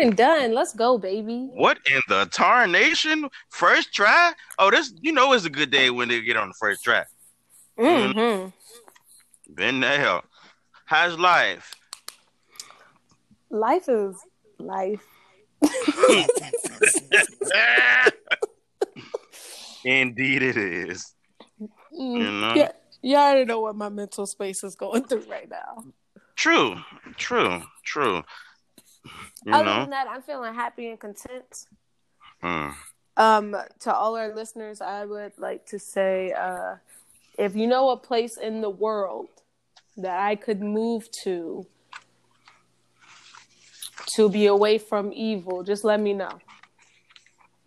and done. Let's go, baby. What in the tarnation? First try? Oh, this you know it's a good day when they get on the first try. Mm-hmm. Been there. How's life? Life is life. Indeed, it is. Mm, You know? Yeah, you already know what my mental space is going through right now. True, true, true. You Other know, than that, I'm feeling happy and content. Mm. Um, to all our listeners, I would like to say, uh, if you know a place in the world that I could move to to be away from evil, just let me know.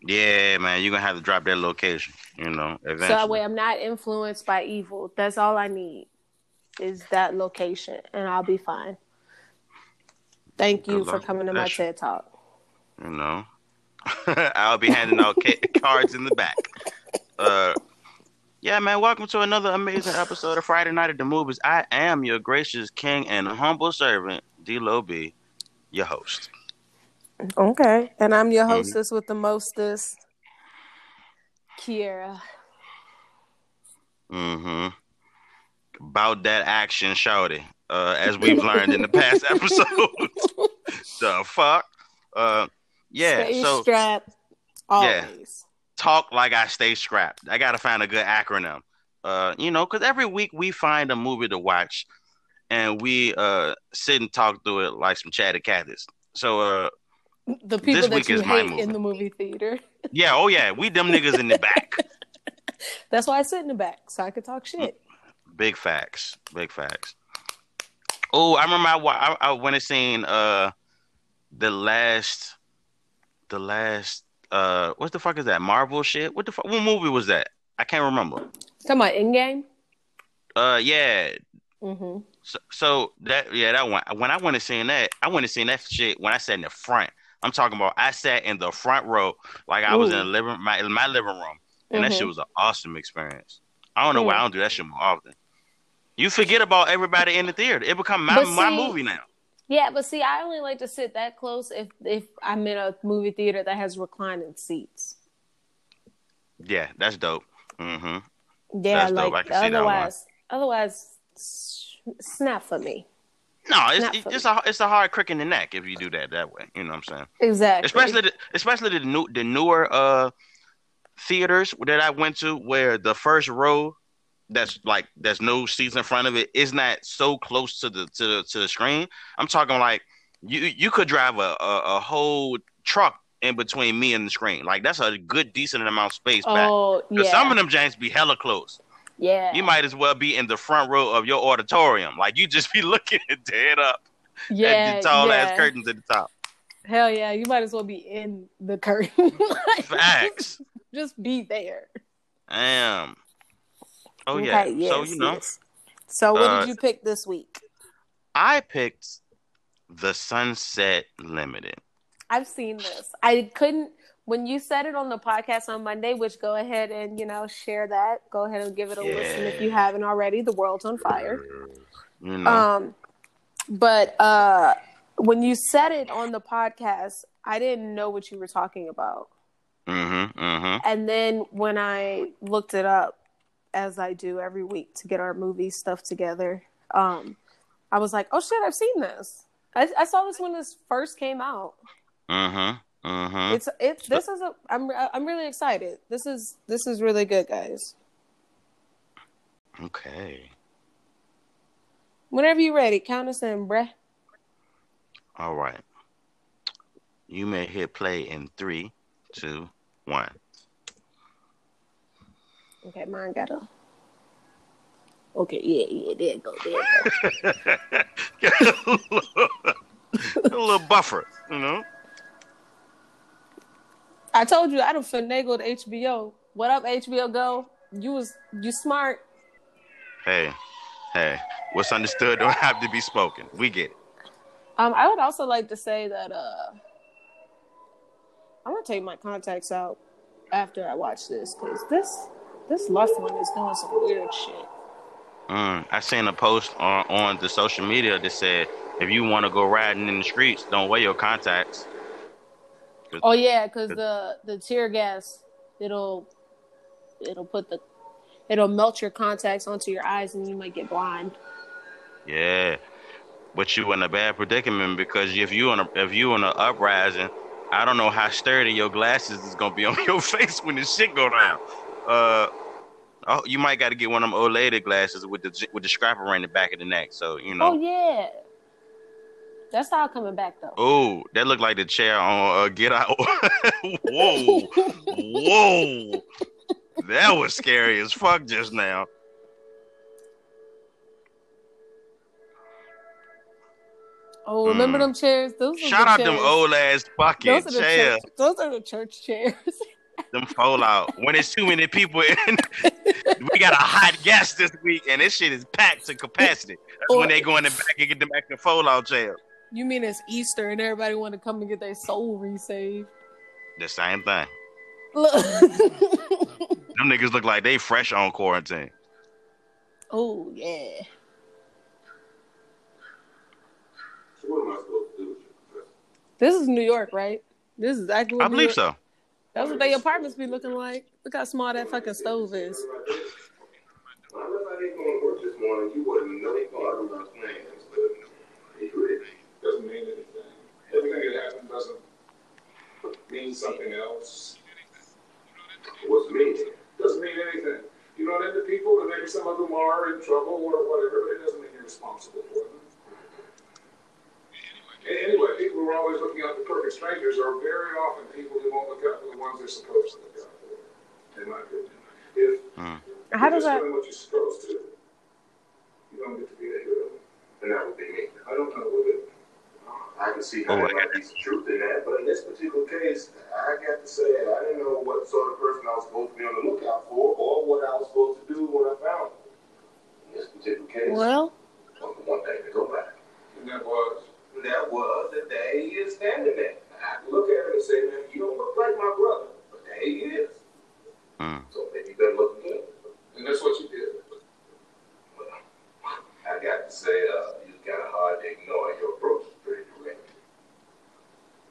yeah, man, you're gonna have to drop that location. You know, eventually. So that way I'm not influenced by evil. That's all I need is that location, and I'll be fine. Thank you for coming to with my that. TED Talk. You know, I'll be handing out ca- cards in the back. Uh, yeah, man. Welcome to another amazing episode of Friday Night at the Movies. I am your gracious king and humble servant, D-Lo B, your host. Okay. And I'm your hostess with the mostest, Kiera. Mm-hmm. About that action, shouty. Uh, as we've learned in the past episodes. the fuck? Uh, yeah. Stay so strapped always. talk like I stay scrapped. I gotta find a good acronym. Uh, you know, because every week we find a movie to watch, and we uh sit and talk through it like some chatty catties. So uh, The people This that week you is my hate movie. in the movie theater. yeah, oh yeah, we them niggas in the back. That's why I sit in the back so I could talk shit. Big facts. Big facts. Oh, I remember I, I, I went and seen uh the last the last uh what the fuck is that Marvel shit? What the fuck? What movie was that? I can't remember. Talking about Endgame. Uh, yeah. Mm-hmm. So, so that yeah that one when I went and seen that I went and seen that shit when I sat in the front. I'm talking about I sat in the front row like I was in Ooh. the living my my living room, and that Mhm. shit was an awesome experience. I don't know why Mm. I don't do that shit more often. You forget about everybody in the theater. It become my But my movie now. Yeah, but see, I only like to sit that close if if I'm in a movie theater that has reclining seats. Yeah, that's dope. Mm-hmm. Yeah, That's like I can see that one. otherwise, otherwise, snap for me. No, it's it's a it's a hard crick in the neck if you do that that way. You know what I'm saying? Exactly. especially the, especially the new the newer uh theaters that I went to where the first row that's like there's no seats in front of it. it is not so close to the to the to the screen. I'm talking like you you could drive a a, a whole truck in between me and the screen. Like that's a good decent amount of space back. Oh 'Cause yeah, some of them James be hella close. yeah, You might as well be in the front row of your auditorium. Like you just be looking dead up yeah, at the tall yeah. ass curtains at the top. Hell yeah, you might as well be in the curtain. Like, Facts. Just be there. Damn. Oh yeah. Okay, so you know, yes. So what uh, did you pick this week? I picked the Sunset Limited. I've seen this. I couldn't when you said it on the podcast on Monday, which go ahead and you know share that. Go ahead and give it a listen if you haven't already. The world's on fire. You know. Um, but uh, when you said it on the podcast, I didn't know what you were talking about. mm-hmm. Mm-hmm. And then when I looked it up, as I do every week to get our movie stuff together, um, I was like, "Oh shit, I've seen this. I, I saw this when this first came out. Mm-hmm. Mm-hmm. It's it's this is a I'm I'm really excited. This is this is really good, guys. Okay. Whenever you're ready, count us in, bruh. All right. You may hit play in three, two, one. Okay, mine got a. Okay, yeah, yeah, there it go, there it go. a little buffer, you know. I told you I done finagled HBO. What up, HBO Go? You was you smart. Hey, hey. What's understood don't have to be spoken. We get it. Um, I would also like to say that uh, I'm gonna take my contacts out after I watch this because this this left one is doing some weird shit. Mm, I seen a post on, on the social media that said, if you want to go riding in the streets, don't wear your contacts. Oh yeah, because the the tear gas it'll it'll put the it'll melt your contacts onto your eyes and you might get blind. Yeah, but you in a bad predicament because if you on a if you on an uprising, I don't know how sturdy your glasses is gonna be on your face when the shit go down. Uh, oh, you might got to get one of them old lady glasses with the with the scrap around the back of the neck. So you know. Oh yeah, that's all coming back though. Oh, that looked like the chair on uh, Get Out. whoa, whoa, that was scary as fuck just now. Oh, remember mm. them chairs? Those shout out chairs. them old ass fucking those chairs. Church, those are the church chairs. them fall out when it's too many people in. we got a hot guest this week, and this shit is packed to capacity. That's or, when they go in the back and get them back to fold out jail. You mean it's Easter and everybody want to come and get their soul resaved? The same thing. Look. them niggas look like they fresh on quarantine. Oh yeah. This is New York, right? This is exactly. I believe so. That's what their apartments be looking like. Look how small that fucking stove is. Doesn't mean anything. Everything that happened doesn't mean something else. What's the meaning? Doesn't mean anything. You run into people, and maybe some of them are in trouble or whatever, but it doesn't mean you're responsible for them. Anyway, people who are always looking out for perfect strangers are very often people who won't look out for the ones they're supposed to look out for, in my opinion. If mm. How does that? what you're supposed to, you don't get to be a hero. And that would be me. I don't know what it I can see how oh, there might be some truth in that, but in this particular case, I got to say I didn't know what sort of person I was supposed to be on the lookout for, or what I was supposed to do when I found him. In this particular case, well, one thing to go back, and that was that was the day he is standing there. I can look at him and say, man, you don't look like my brother, but there he is. Mm. So maybe you better look again. And that's what you did. Well, I got to say, uh, you kind of hard to ignore. Your approach is pretty direct.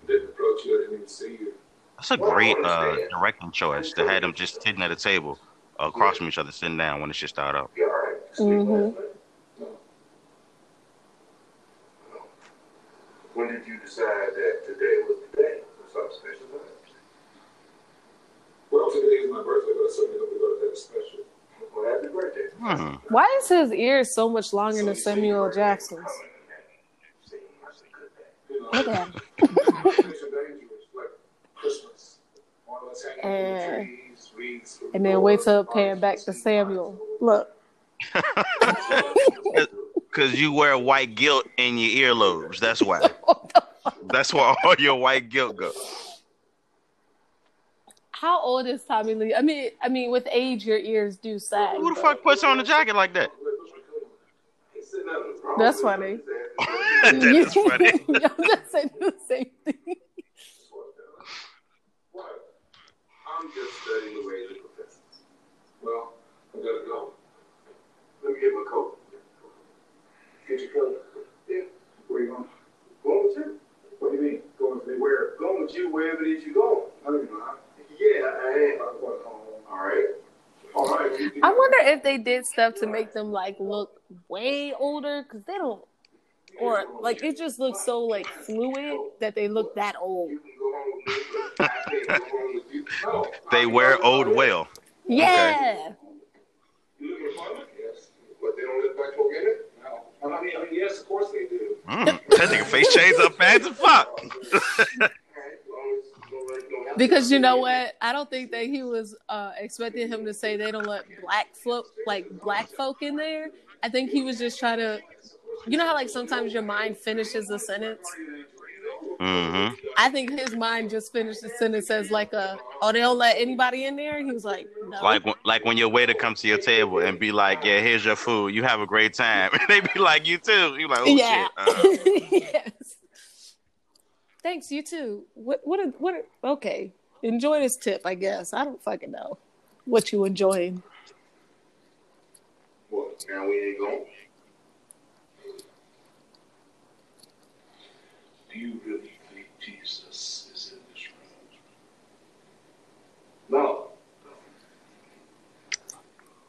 Didn't approach you, I didn't even see you. That's a great uh, directing choice to have them just sitting at a table across from each other, sitting down when it's just started up. Yeah, all right. Mm-hmm. when did you decide that today was the day for something special? Well, today is my birthday, but I certainly hope we go to that special. Well, happy birthday. Hmm. Why is his ear so much longer than Samuel Jackson's? Look at him. and, and then wait till paying back to Samuel. Look. Because you wear white guilt in your earlobes. That's why. That's why all your white guilt goes. How old is Tommy Lee? I mean, I mean, with age, your ears do sag. Who the fuck puts on a jacket like that? That's funny. That's funny. Y'all just said the same thing. I'm just studying the ways of professors. Well, I gotta go. Let me get my coat. Get your coat. Yeah. Where you going? Going with you. What do you mean? Going with me where? Going with you wherever it is you're going. I don't. Yeah, I am. All right. All right. I wonder if they did stuff to make them like look way older because they don't, or like it just looks so like fluid that they look that old. they wear old well. Yeah. Okay. I mean, I mean, yes, of course they do. Mm, that nigga face changed up fast as fuck. because you know what? I don't think that he was uh, expecting him to say they don't let black folk like black folk in there. I think he was just trying to, you know how like sometimes your mind finishes a sentence. Mm-hmm. I think his mind just finished the sentence as like a, oh, they don't let anybody in there. He was like, no. Like, like when your waiter comes to your table and be like, yeah, here's your food. You have a great time. And they be like, you too. You like, oh yeah. shit. Uh. yes. Thanks. You too. What? What? A, what? A, okay. Enjoy this tip. I guess. I don't fucking know what you enjoying. What? Now we ain't going. do you really think Jesus is in this room? No.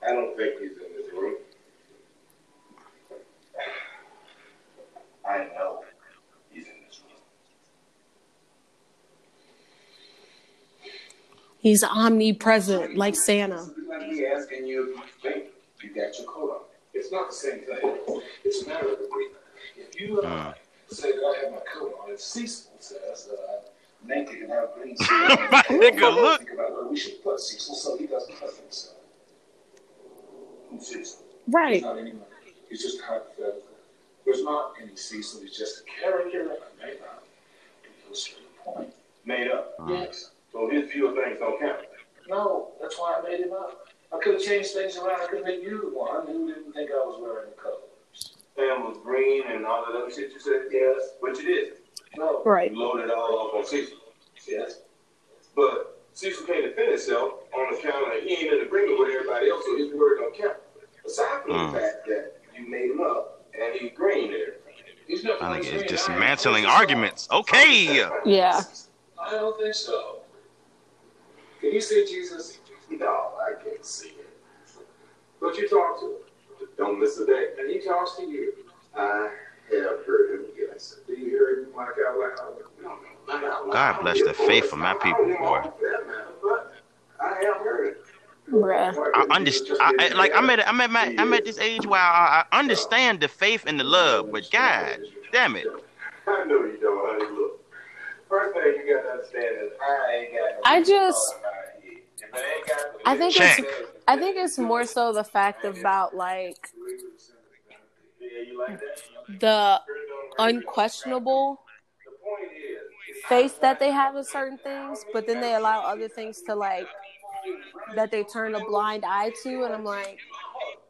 I don't think he's in this room. I know he's in this room. He's omnipresent, like Santa. It's like me asking you if you think you got your coat on. It's not the same thing. It's a matter of agreement. If you. Uh. uh say that I have my coat on, and Cecil says that I'm naked and have green skin, My nigga, look. about we should put Cecil so he doesn't hurt himself. Who's Cecil? Right. He's not any. He's just a hypothetical. There's not any Cecil. He's just a character I made up to illustrate a point. Made up? Yes. So his view of things don't count? No, that's why I made him up. I could have changed things around. I could have made you the one who didn't think I was wearing the colors. Sam was green and all that other shit you said? Yes. But you did? No. Right. You loaded it all up on Cecil? Yes. But Cecil can't defend himself on account of he ain't in agreement with everybody else, so his word don't count. Aside from Mm. the fact that you made him up and he's green and everything. He's I think it's dismantling arguments. Okay. Yeah. I don't think so. Can you see Jesus? No, I can't see him. But you talk to him. Don't miss a day. And he talks to you. I have heard him, yes. Do you hear him like out loud? No, no, not out loud. God bless the faith of my people, boy. But I have heard it. Bruh. I understand. I, I- like I'm at, I'm at, my, I'm at this age where I, I understand the faith and the love, but God, damn it, I know you don't, honey. Look, first thing you got to understand is I ain't got no I just- If I ain't got no- I think it's I think it's more so the fact about like Yeah, you like that? the unquestionable The point is, faith that they have in certain things, but then they allow other things to like that they turn a blind eye to, and I'm like,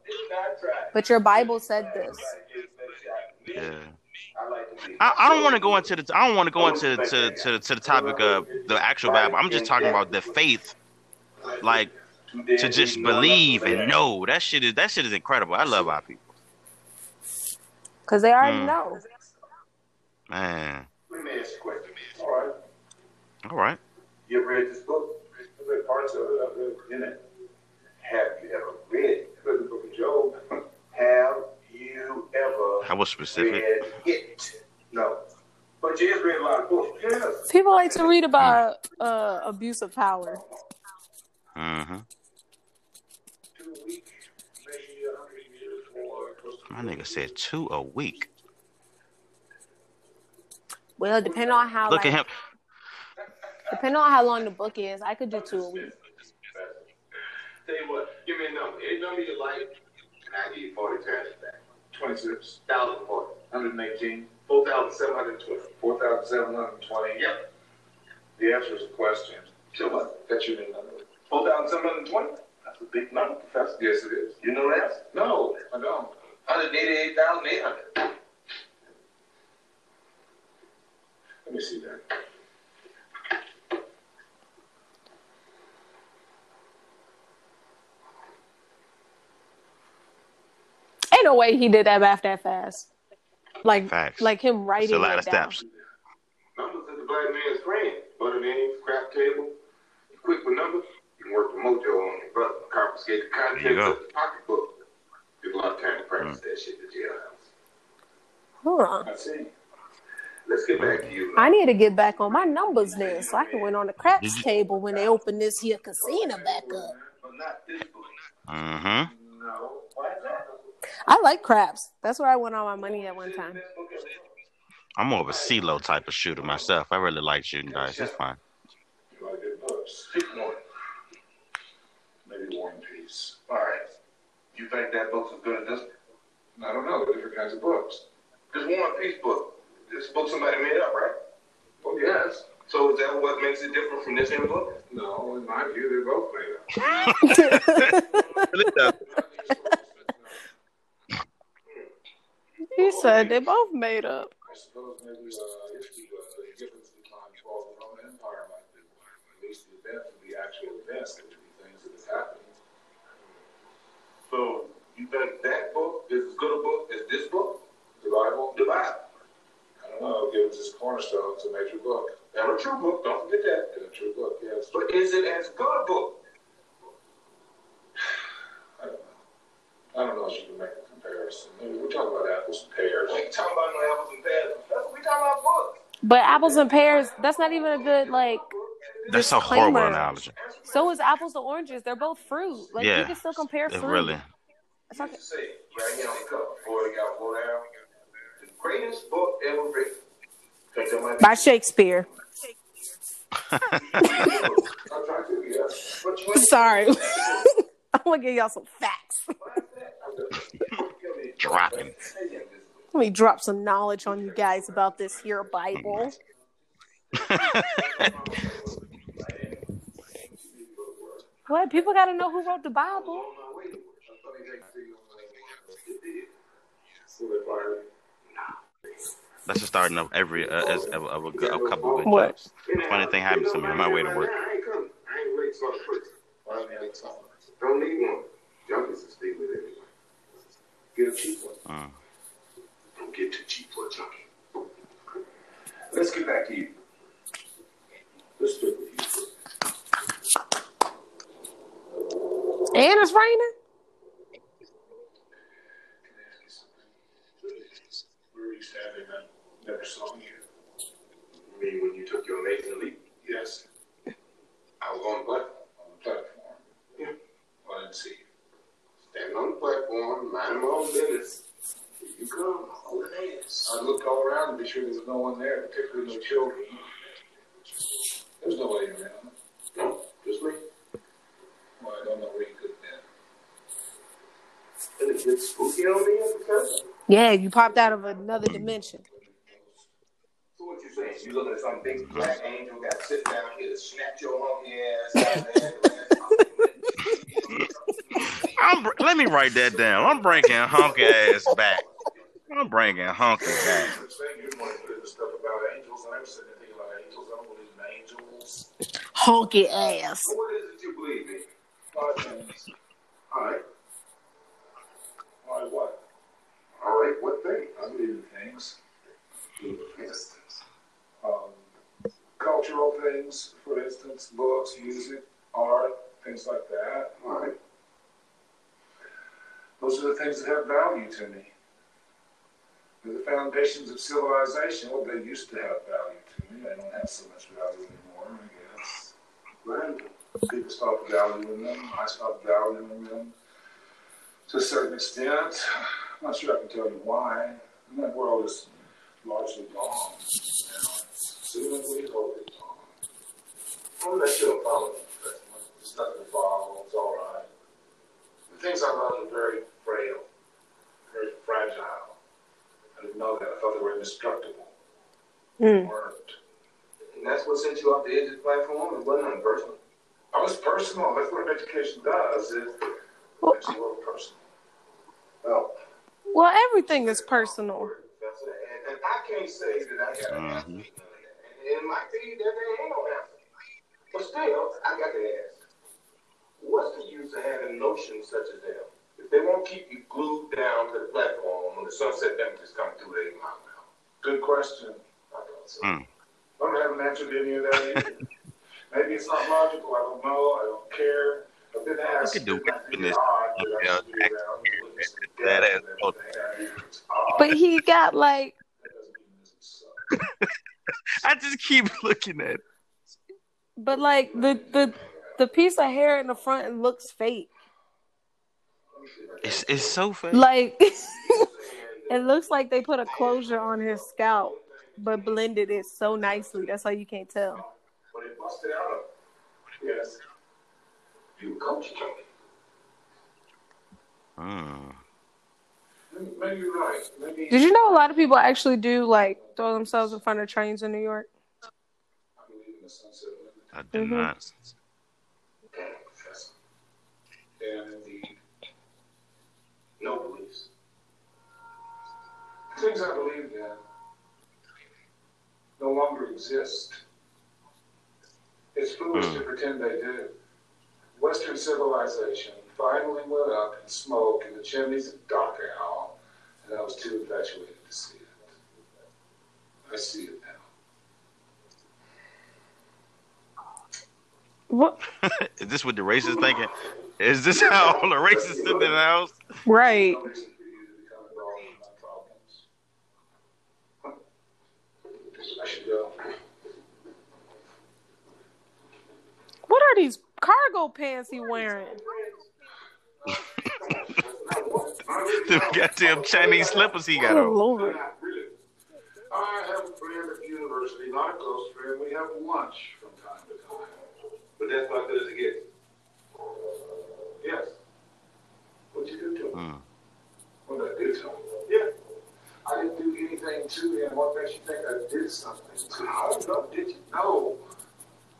it's not right. but your Bible said this. yeah. I like to be. I, I don't want to go into the I don't want to go into to, to to the topic of the actual Bible. I'm just talking about the faith, like to just believe and know. That shit is that shit is incredible. I love our people, Because they already Mm. know. man. Let me ask you a question. All right. All right. You ever read this book? I've read parts of it. In it. Have you ever read, read the book of Job? Have you ever I was specific. read it? No. But you have read a lot of books. Yes. People like to read about uh, abuse of power. Mm-hmm. Two a maybe a hundred years or My nigga said two a week. Well, depending on how Look like, at him. depending on how long the book is, I could do two a week. Tell you what, give me a number. Any number you like, and I give you 40 times back. 26. 1,040. 118. 4,720. 4,720. Yep. The answer is a question. So what? That's your new number. 4,720? That's a big number, Professor. Yes, it is. You know that? No, I don't. 188,800. Let me see that. Ain't no way he did that math that fast. Like Facts. like him It's writing a lot of down. steps. Numbers at the black man's brain. Butter names, crap table. You quick with numbers, you can work the mojo on your brother. Confiscate the There contents of the pocketbook. Give a lot of time to practice that shit at the jailhouse. Hold on. I see. Let's get back to you. I need to get back on my numbers then, so I can win on the craps Did you- table when they open this here casino back up. But not this book. Mm-hmm. No. Why is that? I like craps. That's where I went all my money at one time. This book is- I'm more of a CeeLo type of shooter myself. I really like shooting dice. It's fine. You like good books. Pick one. Maybe War and Peace. All right. You think that book's as good as this? I don't know. They're different kinds of books. This War and Peace book. This book somebody made up, right? Well, yes. So is that what makes it different from this end book? No, in my view, they're both made up. he said they both made up. I suppose maybe uh, history was the difference between fall of the Roman Empire might be at least the events of the actual events that would be things that has happened. So you think that book is as good a book as this book? The Bible? The Bible. I don't know. Give it this cornerstone. It's a major book. And a true book. Don't forget that. And a true book. Yes. But is it as good a book? I don't know. I don't know if you can make a comparison. Maybe we're talking about apples and pears. We ain't talking about no apples and pears. We talking about books. But apples and pears, that's not even a good like. That's a horrible analogy. So is apples and oranges. They're both fruit. Like Yeah. you can still compare It fruit. really. It's not- Say, right here on the cover, before they got four down. The greatest book ever written. Think that might be- by Shakespeare. I'm trying to, yeah. But you ain't- Sorry. I'm gonna give y'all some facts. Dropping. Let me drop some knowledge on you guys about this here Bible. What? People got to know who wrote the Bible. That's the starting of every uh, as, of, of a, good, a couple good What? jokes. Funny thing happens to me on my way to work. I ain't coming. I ain't late, so I'm quick. Why am I I'm? Don't need one. Junkies will stay with it anyway. Get a cheap one. Don't get too cheap for a junkie. Let's get back to you. Let's stick with you. And it's raining. Can I ask you something? Where were you standing? I never saw you. You mean when you took your amazing leap? Yes. I was on the platform. On the platform? Yeah. Well, I didn't see you. Standing on the platform, minding my own business. Here you come, holding hands. I looked all around to be sure there was no one there, particularly no children. There was nobody around. No, just me. Well, I don't know where you could have been. Did it get spooky on me at the time? Yeah, you popped out of another dimension. So what you saying? You looking at some big black angel got to sit down here to snatch your hunky ass I'm, br- let me write that down. I'm bringing hunky ass back. I'm bringing hunky back. I'm saying you want to put this stuff about angels. I never said anything about angels. I don't believe in angels. Honky ass. What is it you believe in? All right. All right, what? All right, what thing? I believe in things. For instance, um, cultural things, for instance, books, music, art, things like that. All right. Those are the things that have value to me. They're the foundations of civilization. Well, they used to have value to me. They don't have so much value anymore, I guess. People stopped valuing them. I stopped valuing them to a certain extent. I'm not sure I can tell you why. And that world is largely gone. Soon as we hope it's gone. I'll let you follow. It's nothing to follow. It's all right. The things I love are very frail, very fragile. I didn't know that. I thought they were indestructible. Mm. weren't. And that's what sent you off the edge of the platform? It wasn't nothing personal? Oh, it's personal. That's what education does. It makes you work personal. Well, Well, everything is personal. And, and I can't say that I got an answer. And it might be that there ain't no answer. But still, I got to ask. What's the use of having notions such as them? If they won't keep you glued down to the platform when the sunset benefits come through eight mile an hour? Good question. I thought so. Mm. I don't haven't answered any of that either. Maybe it's not logical. I don't know. I don't care. I've been asked. could do and I think witness- it's odd that I yeah, should be around and witness the that ass and everything. I think it's odd. But he got like, That doesn't mean it doesn't suck. I just keep looking at. It. but like the the the piece of hair in the front looks fake. It's it's so fake. Like it looks like they put a closure on his scalp, but blended it so nicely. That's how you can't tell. But it busted out of Yes. You coach junkie. Mm. Maybe you're right. Maybe Did you know a lot of people actually do like throw themselves in front of trains in New York? I believe in the sunset limit. I did Mhm. not. Damn, Professor. And indeed, no beliefs. Things I believed in no longer exist. It's foolish to pretend they do. Western civilization finally went up in smoke in the chimneys of Dachau, and I was too infatuated to see it. I see it now. What? Is this what the racist thinking? Is this how all the racists sit in the house? Right. I should go. What are these cargo pants he wearing? Them goddamn Chinese slippers he got Oh on. Lord. I have a friend at the university, not a close friend. We have lunch from time to time. But that's not good as it gets. Yes. What'd you do to him? Hmm. What did I do to him? Yeah. I didn't do anything to him. What makes you think I did something to him? I don't know. Did you? No.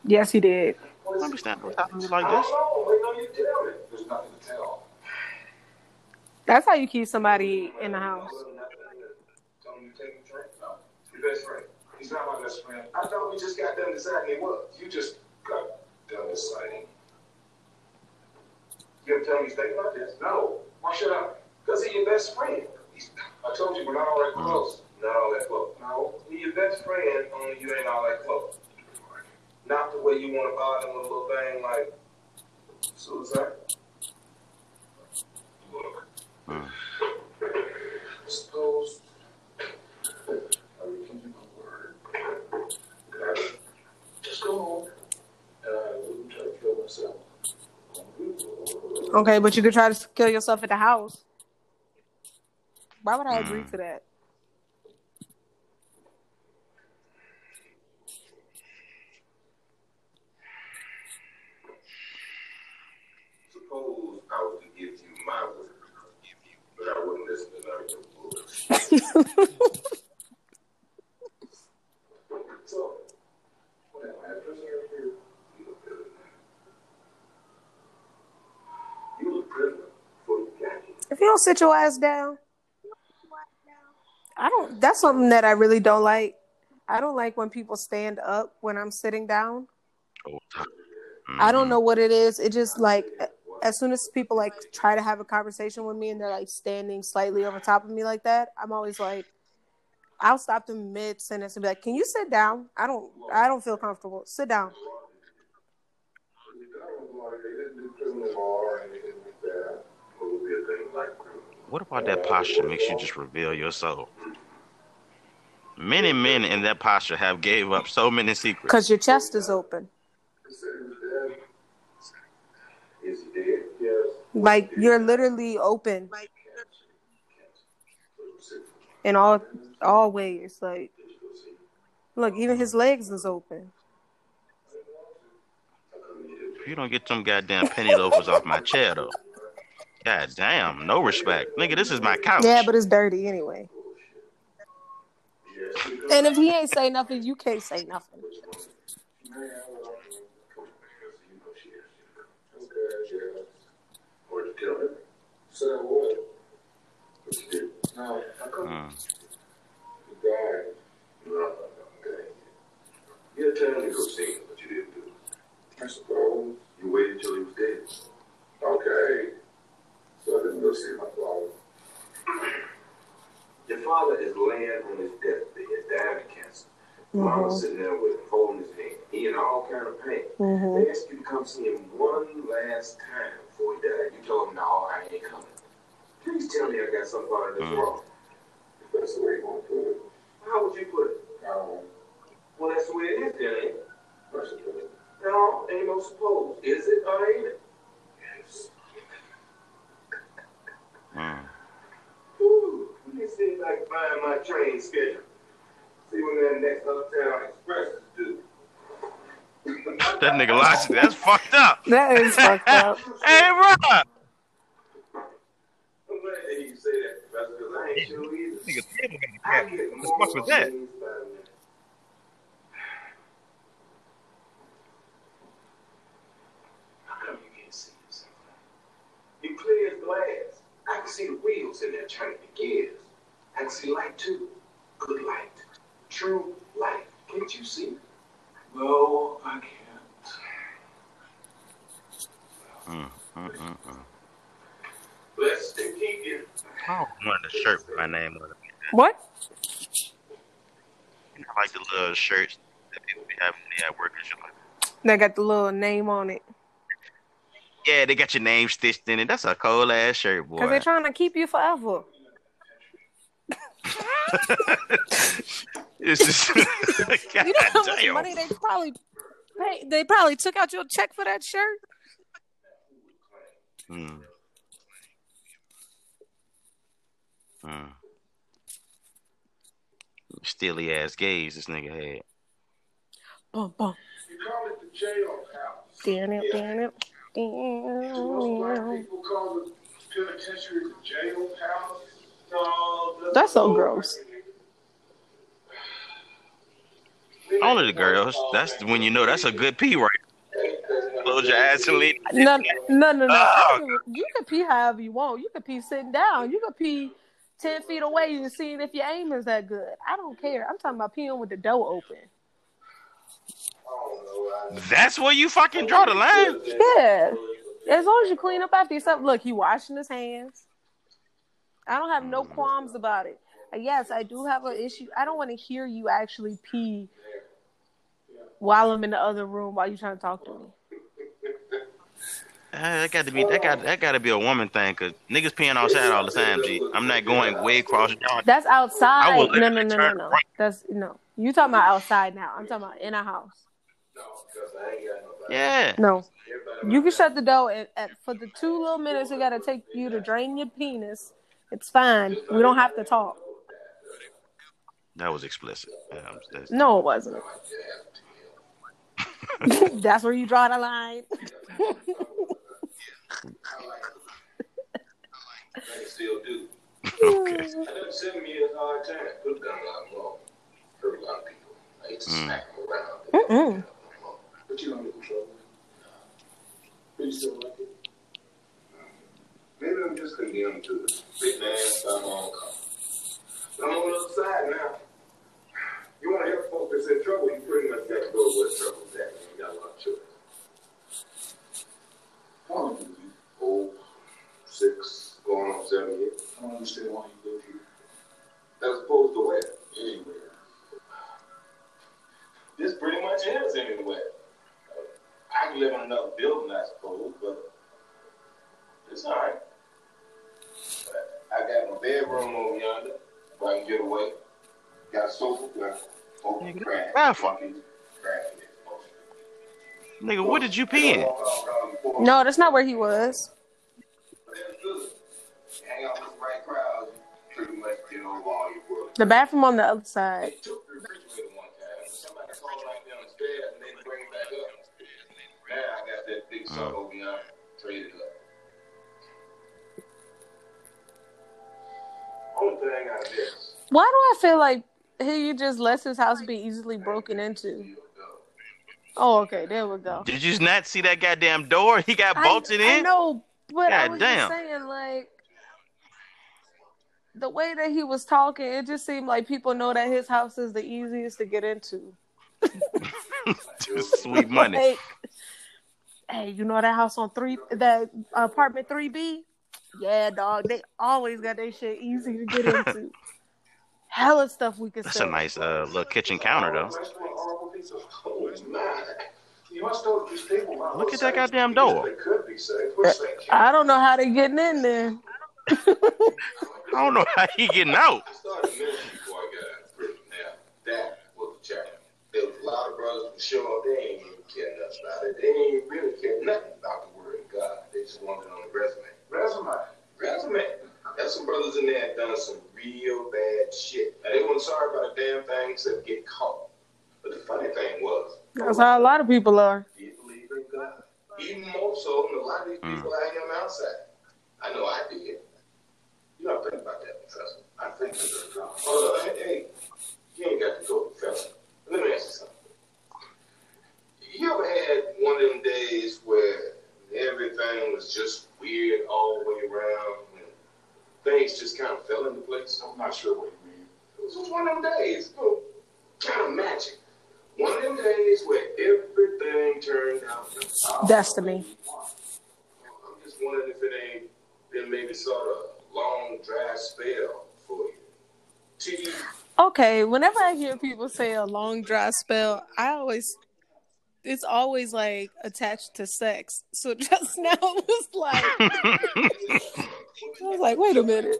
Yes, he did. What is I it? understand what's happening like this. don't know. Wait on you to tell me. There's nothing to tell. That's how you keep somebody in the house. Tell him you take a drink? No. Your best friend. He's not my best friend. I thought we just got done deciding he was. You just got done deciding. You gonna tell me he's thinking about this? No. Why should I? Because he's your best friend. He's, I told you we're not all that close. Not all that close. No. He's your best friend, only you ain't all that close. Not the way you want to bother him with a little thing like suicide. Look. Suppose I would give word. I Just go home, and I wouldn't try to kill myself. Okay, but you could try to kill yourself at the house. Why would I agree mm. to that? Suppose I was to give you my word, but I wouldn't listen to none of your bullshit. So, what am I, a prisoner here? You look good. You was a prisoner before you got here. If you don't sit your ass down, I don't. That's something that I really don't like. I don't like when people stand up when I'm sitting down. I don't know what it is. It just like as soon as people like try to have a conversation with me and they're like standing slightly over top of me like that, I'm always like, I'll stop them mid sentence and be like, "Can you sit down? I don't. I don't feel comfortable. Sit down." They didn't do criminal law or anything like that. What would be a thing like criminal? What about that posture makes you just reveal your soul? Many men in that posture have gave up so many secrets. Because your chest is open. He said he was dead. Is he dead? Yes. Like you're literally open in all all ways. Like look, even his legs is open. If you don't get some goddamn penny loafers off my chair, though. God damn, no respect. Nigga, this is my couch. Yeah, but it's dirty anyway. And if he ain't say nothing, you can't say nothing. Or to tell her. Said I would. But you didn't. No, I couldn't. Mm. You died. No, no, no. You had time to go see but you didn't do it. I suppose. You waited till he was dead. Okay. So I didn't go see my father. Your father is laying on his deathbed, dying of cancer. Mama Mhm. sitting there with him, holding his hand. He in all kind of pain. Mhm. They asked you to come see him one last time before he died. You told him, no, I ain't coming. Please tell me I got some part of this Mm. wrong. If that's the way you want to put it. How would you put it? Um, well, that's the way it is, then, ain't it? That's the way. No, ain't no suppose. Is it or ain't it? Yes. Mm. Whew. Let me see if I can find my train schedule. See when that next Uptown Express is due. That nigga lost it. That's fucked up. That is fucked up. Hey, bro. I'm glad that you say that, Professor, because I ain't sure either. Nigga, table got I the get cat. more What the fuck was that? things by the minute. How come you can't see yourself? You clear as glass. I can see the wheels in there turning the gears. I see light too. Good light. True light. Can't you see? No, I can't. Mm, mm, mm, mm. Let's keep you. I wanted a shirt with my name on it. What? I like the little shirts that people be having when they at work and shit like that. They got the little name on it. Yeah, they got your name stitched in it. That's a cold ass shirt, boy. Because they're trying to keep you forever. it's just God You know how much damn. money they probably pay, they probably took out your check for that shirt. Mm. Mm. Steely ass gaze this nigga had. Bum, bum. You call it the jail house. Damn it, damn it. Most black Damn. people call the penitentiary the jail house. That's so gross. Only the girls. That's when you know that's a good pee right. Close your ass and leave. No, no, no, no. Oh. You can pee however you want. You can pee sitting down. You can pee ten feet away and seeing if your aim is that good. I don't care. I'm talking about peeing with the door open. That's where you fucking draw the line. Yeah. As long as you clean up after yourself. Look, he washing his hands. I don't have no qualms about it. Uh, Yes, I do have an issue. I don't want to hear you actually pee while I'm in the other room while you're trying to talk to me. Uh, that got to be that got that got to be a woman thing, cause niggas peeing outside all the time. G, I'm not going way across the yard. That's outside. I No, no, no, no, no. right. That's no. You talking about outside now? I'm talking about in a house. Yeah, No, you can shut the door and, and for the two little minutes it gotta take you to drain your penis. It's fine. We don't have to talk. that was explicit. Yeah, I'm- that's- No, it wasn't. That's where you draw the line. I. Okay. Seven years hard time. Could have done a lot more. Hurt a lot of people. I hate to Mm. smack them around. Mm-mm. But you don't get control. Do you still like it? Maybe I'm just condemned to it. Big man, own car. But I'm on the other side now. You want to help folks that's in trouble, you pretty much got to go where trouble's at. You got a lot of choice. How are you? Old, six, going on seven years. I don't understand why you live here. As opposed to where? Anywhere. This pretty much is anywhere. I can live in another building, I suppose, but it's all right. But I got my bedroom over yonder where I can get away. Got a sofa, got open Nigga, crack, bathroom. fucking crack. Nigga, what did you pee in? No, that's not where he was. But it's good. Hang out with the right crowd, you pretty much get Why do I feel like he just lets his house be easily broken into? Oh, okay, there we go. Did you not see that goddamn door? He got bolted I, I in. know, but I was damn. just saying, like, the way that he was talking, it just seemed like people know that his house is the easiest to get into. Sweet money. Like, hey, you know that house on three, that apartment three B? Yeah, dog. They always got their shit easy to get into. Hella stuff we could That's sell. a nice uh, little kitchen counter though. My. You must know these people. my Look at that goddamn door. They could be safe. Which they can't. I don't know how they getting in there. I don't know how he getting out. I started ministry before I got out of prison. Now, that was the challenge. There was a lot of brothers who show up, they ain't even care nothing about it. They ain't really care nothing about the word of God. They just wanted it on the resume. Resume. Resume. There's some brothers in there that done some real bad shit. And they weren't sorry about a damn thing except get caught. But the funny thing was, That's how a lot of people are. Even more so than a lot of these people out here outside. I know I did. You don't think about that, Professor. I think about God. Hold on, hey, hey, you ain't got to go, Professor. Let me ask you something. You ever had one of them days where everything was just weird all the way around and things just kind of fell into place? I'm not sure what you mean. It was just one of them days, you know, kind of magic. One of them days where everything turned out. Destiny. I'm just wondering if it ain't been maybe sort of long, dry spell for you. TV Okay, whenever I hear people say a long dry spell, I always it's always like attached to sex. So just now it was like I was like, wait a minute.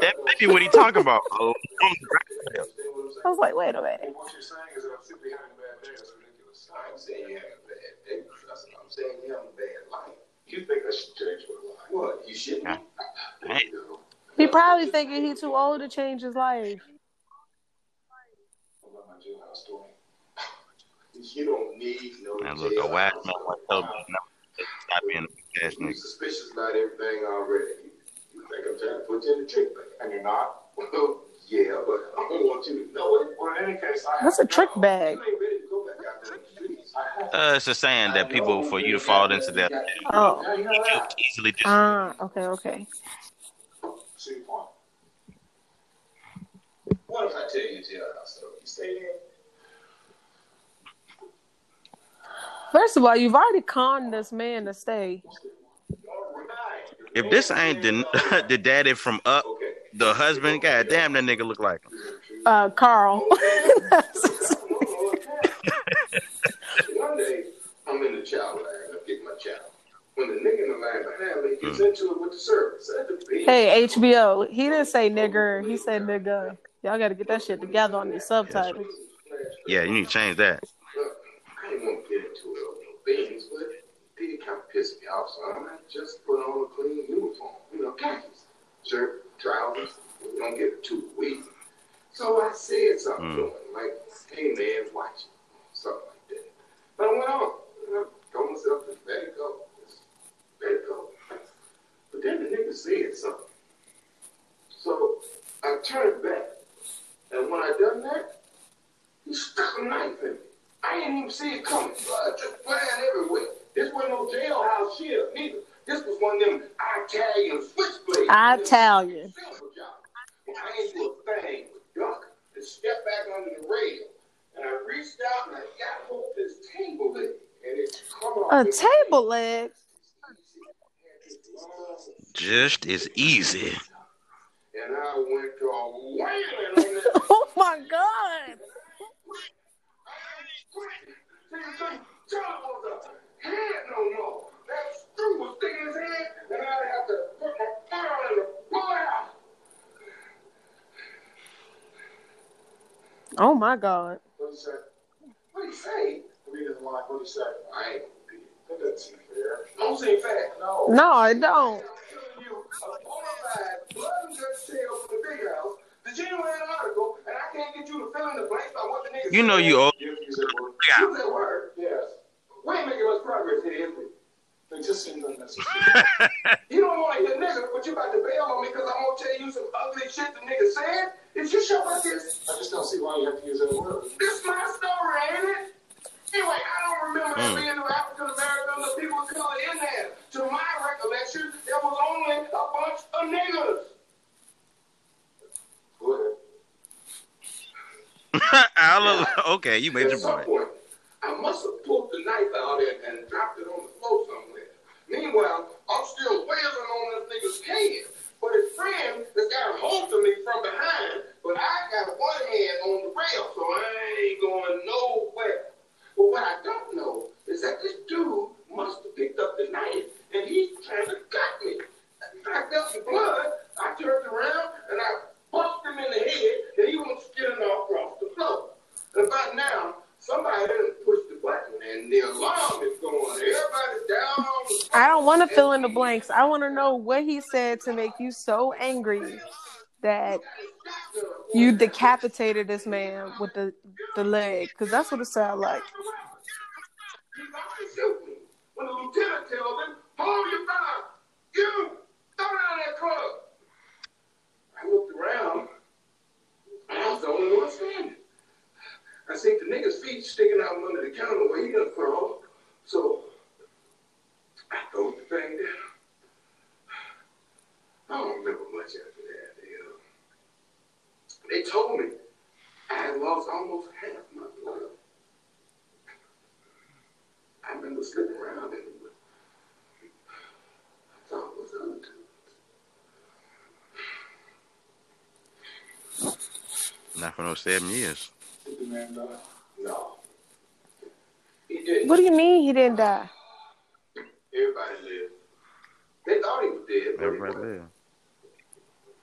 That may be what he talking about. Oh, I was like, wait a minute. What you're saying is that I'm simply having a bad day. That's ridiculous. I'm saying you have a bad day. I'm saying you have a bad life. You think I should change my life? What? You shouldn't. Hey. He probably thinking he too old to change his life. What about my jailhouse story? You don't need no Man, look, a whack man want to tell me no, stop being a cash You're nigga. suspicious about everything already. You think I'm trying to put you in the trick bag. And you're not? Well, yeah, but I don't want you to know it. Well, in any case, I That's a trick bag. You ain't ready to go back out there in the streets. I have to. Uh, it's a saying that people, for you to fall into that, Oh. You know you that. easily just Ah, okay, okay. See your point. What if I tell you jailhouse story? You stay there? First of all, you've already conned this man to stay. If this ain't the the daddy from Up, Okay. The husband, god damn, that nigga look like him. Uh, Carl. One day, I'm in the child line. I'm getting my child. When the nigga in the line behind me gets into it with the service at the beach. hey, HBO. He didn't say nigger. He said nigga. Y'all got to get that shit together on these subtitles. Yeah, you need to change that. Look, I didn't want to get into it over no beans, but it did kind of piss me off. So I just put on a clean uniform, you know, khakis, shirt, trousers. We don't get too weak. So I said something to hmm. him, like, "Hey man, watch it," something like that. But I went on. You know, told myself, just let it go, just let it go. But then the nigga said something. So I turned back, and when I done that, he stuck a knife in me. I didn't even see it coming. Blood just flying everywhere. This wasn't no jailhouse shit neither. This was one of them Italian switchblades. Italian. Simple job. I ain't do a thing but duck and step back under the rail. And I reached out and I got hold of this table leg. And it come off. A table leg. Just as easy. And I went to wailing on that. Oh my god. Head no more. That screw was sticking his head, and I'd have to put my file in the pull it out. Oh my god. What he say? What he say? We didn't like what he said. I ain't gonna be. That doesn't seem fair. Don't seem fair. No. No, I don't. I'm telling you, a bona fide blood and guts tale from the big house, the genuine article, and I can't get you to fill in the blanks by what the nigga You know you old. You said word. You said word. Yes. We ain't making much progress here, is we? It just seems unnecessary. you don't want to hear nigga, but you about to bail on me because I'm gonna tell you some ugly shit the nigga said. Is your show like this? I just don't see why you have to use that word. This my story, ain't it? Anyway, I don't remember there hmm. being no African Americans or people of color in there. To my recollection, there was only a bunch of niggas. Go ahead. I'll- okay, you made At your some point. point, I must have pulled the knife out and, and dropped it on the floor somewhere. Meanwhile, I'm still wailing on this nigga's head. But his friend has got a hold of me from behind, but I got one hand on the rail, so I ain't going nowhere. But what I don't know is that this dude must have picked up the knife and he's trying to cut me. I felt the blood. I turned around and I bumped him in the head and he went skidding off across the floor. And by now, somebody done pushed the button and the alarm is going. Everybody's down I don't want to fill in the blanks. I want to know what he said to make you so angry that you decapitated this man with the the leg, because that's what it sounded like. He's about to shoot me. When the lieutenant tells him, hold your fire. You, throw down that club. I looked around, and I was the only one standing. I seen the nigga's feet sticking out under the counter where he done crawled. So, I threw the thing down. I don't remember much after that. They, uh, they told me I had lost almost half my blood. I remember slipping around and thought it was two. Not for no seven years. Did the man die? No. What do you mean he didn't die? Everybody lived. They thought he was dead. but he Everybody wasn't.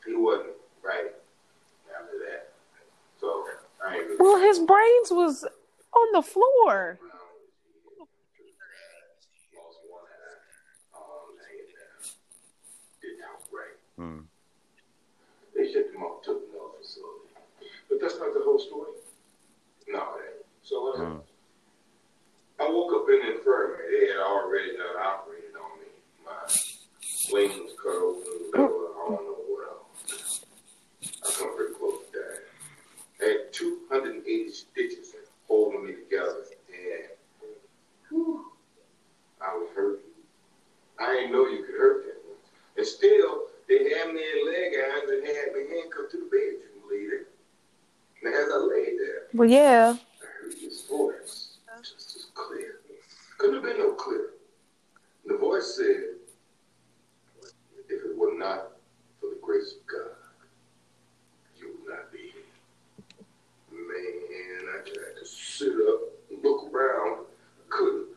He wasn't right after that. So I ain't really. Well, his brains was on the floor. Lost one eye. Um, hanging down. Didn't talk right. Hmm. They shipped him off to another facility. But that's not the whole story. No. So what happened? I woke up in the infirmary. They had already done operated on me. My wings cut open, I don't know what else. I come pretty close to dying. I had 280 stitches holding me together, and whew, I was hurt. I didn't know you could hurt that much. And still, they had me in leg irons and had me handcuffed to the bed. You can believe it. And as I lay there, Well, yeah. I heard his voice just as clear. Couldn't have been no clearer. The voice said, If it were not for the grace of God, you would not be here. Man, I tried to sit up and look around. I couldn't.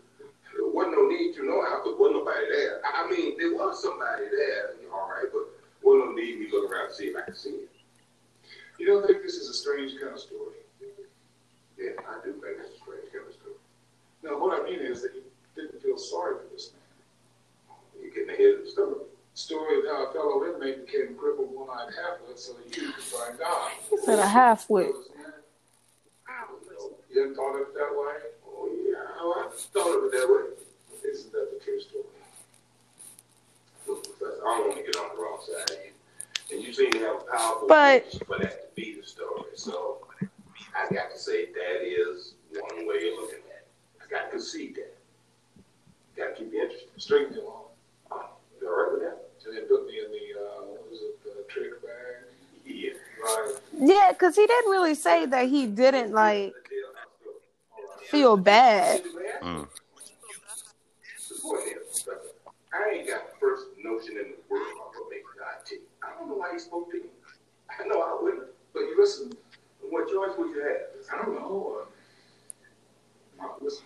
There wasn't no need to know how, because wasn't nobody there. I mean, there was somebody there, all right, but wasn't no need me look around to see if I could see him. You don't think this is a strange kind of story? Yeah, I do think it's a strange kind of story. Now, what I mean is that you didn't feel sorry for this man. You're getting ahead of the story. Story of how a fellow inmate became crippled, one-eyed, half-wit, so that you could find God. He said a half wit. I don't know. You hadn't thought of it that way? Oh, yeah, I thought of it that way. Isn't that the true story? Look, Professor, I don't want to get on the wrong side of you. And you have a powerful But- case for that to be the story. So I got to say that is one way of looking at it. I got to concede that. Got to keep you interested. String me along. Oh, you all right with that? And they put me in the, uh, what was it, the trick bag? Yeah. Right. Yeah, because he didn't really say that he didn't like feel bad. Hmm. Support him, Professor. I ain't got the first notion in the world about what makes God tick. I don't know why he spoke to me. I know I wouldn't. But you listen, What choice would you have? I don't know. Listen,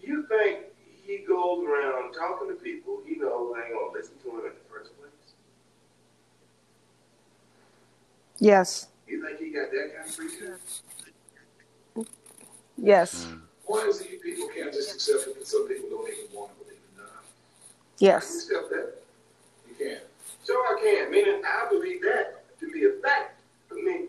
You think he goes around talking to people he knows they ain't gonna listen to him in the first place? Yes. You think he got that kind of freedom? Yes. Hmm. why is it you people can't just accept it that some people don't even want to believe in God? Yes. You Yes. accept that? You can't. Sure I can. Meaning I believe that to be a fact. I mean,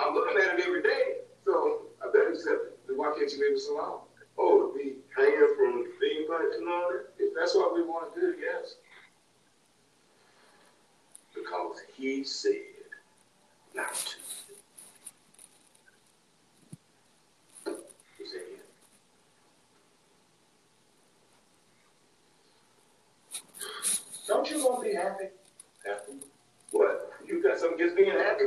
I'm looking at it every day, so I better accept it. Then why can't you leave us alone? Oh, to be hanging from being punched and all that? If that's what we want to do, yes. Because he said not to. He said. Don't you want to be happy? Happy? What? You got something against being happy?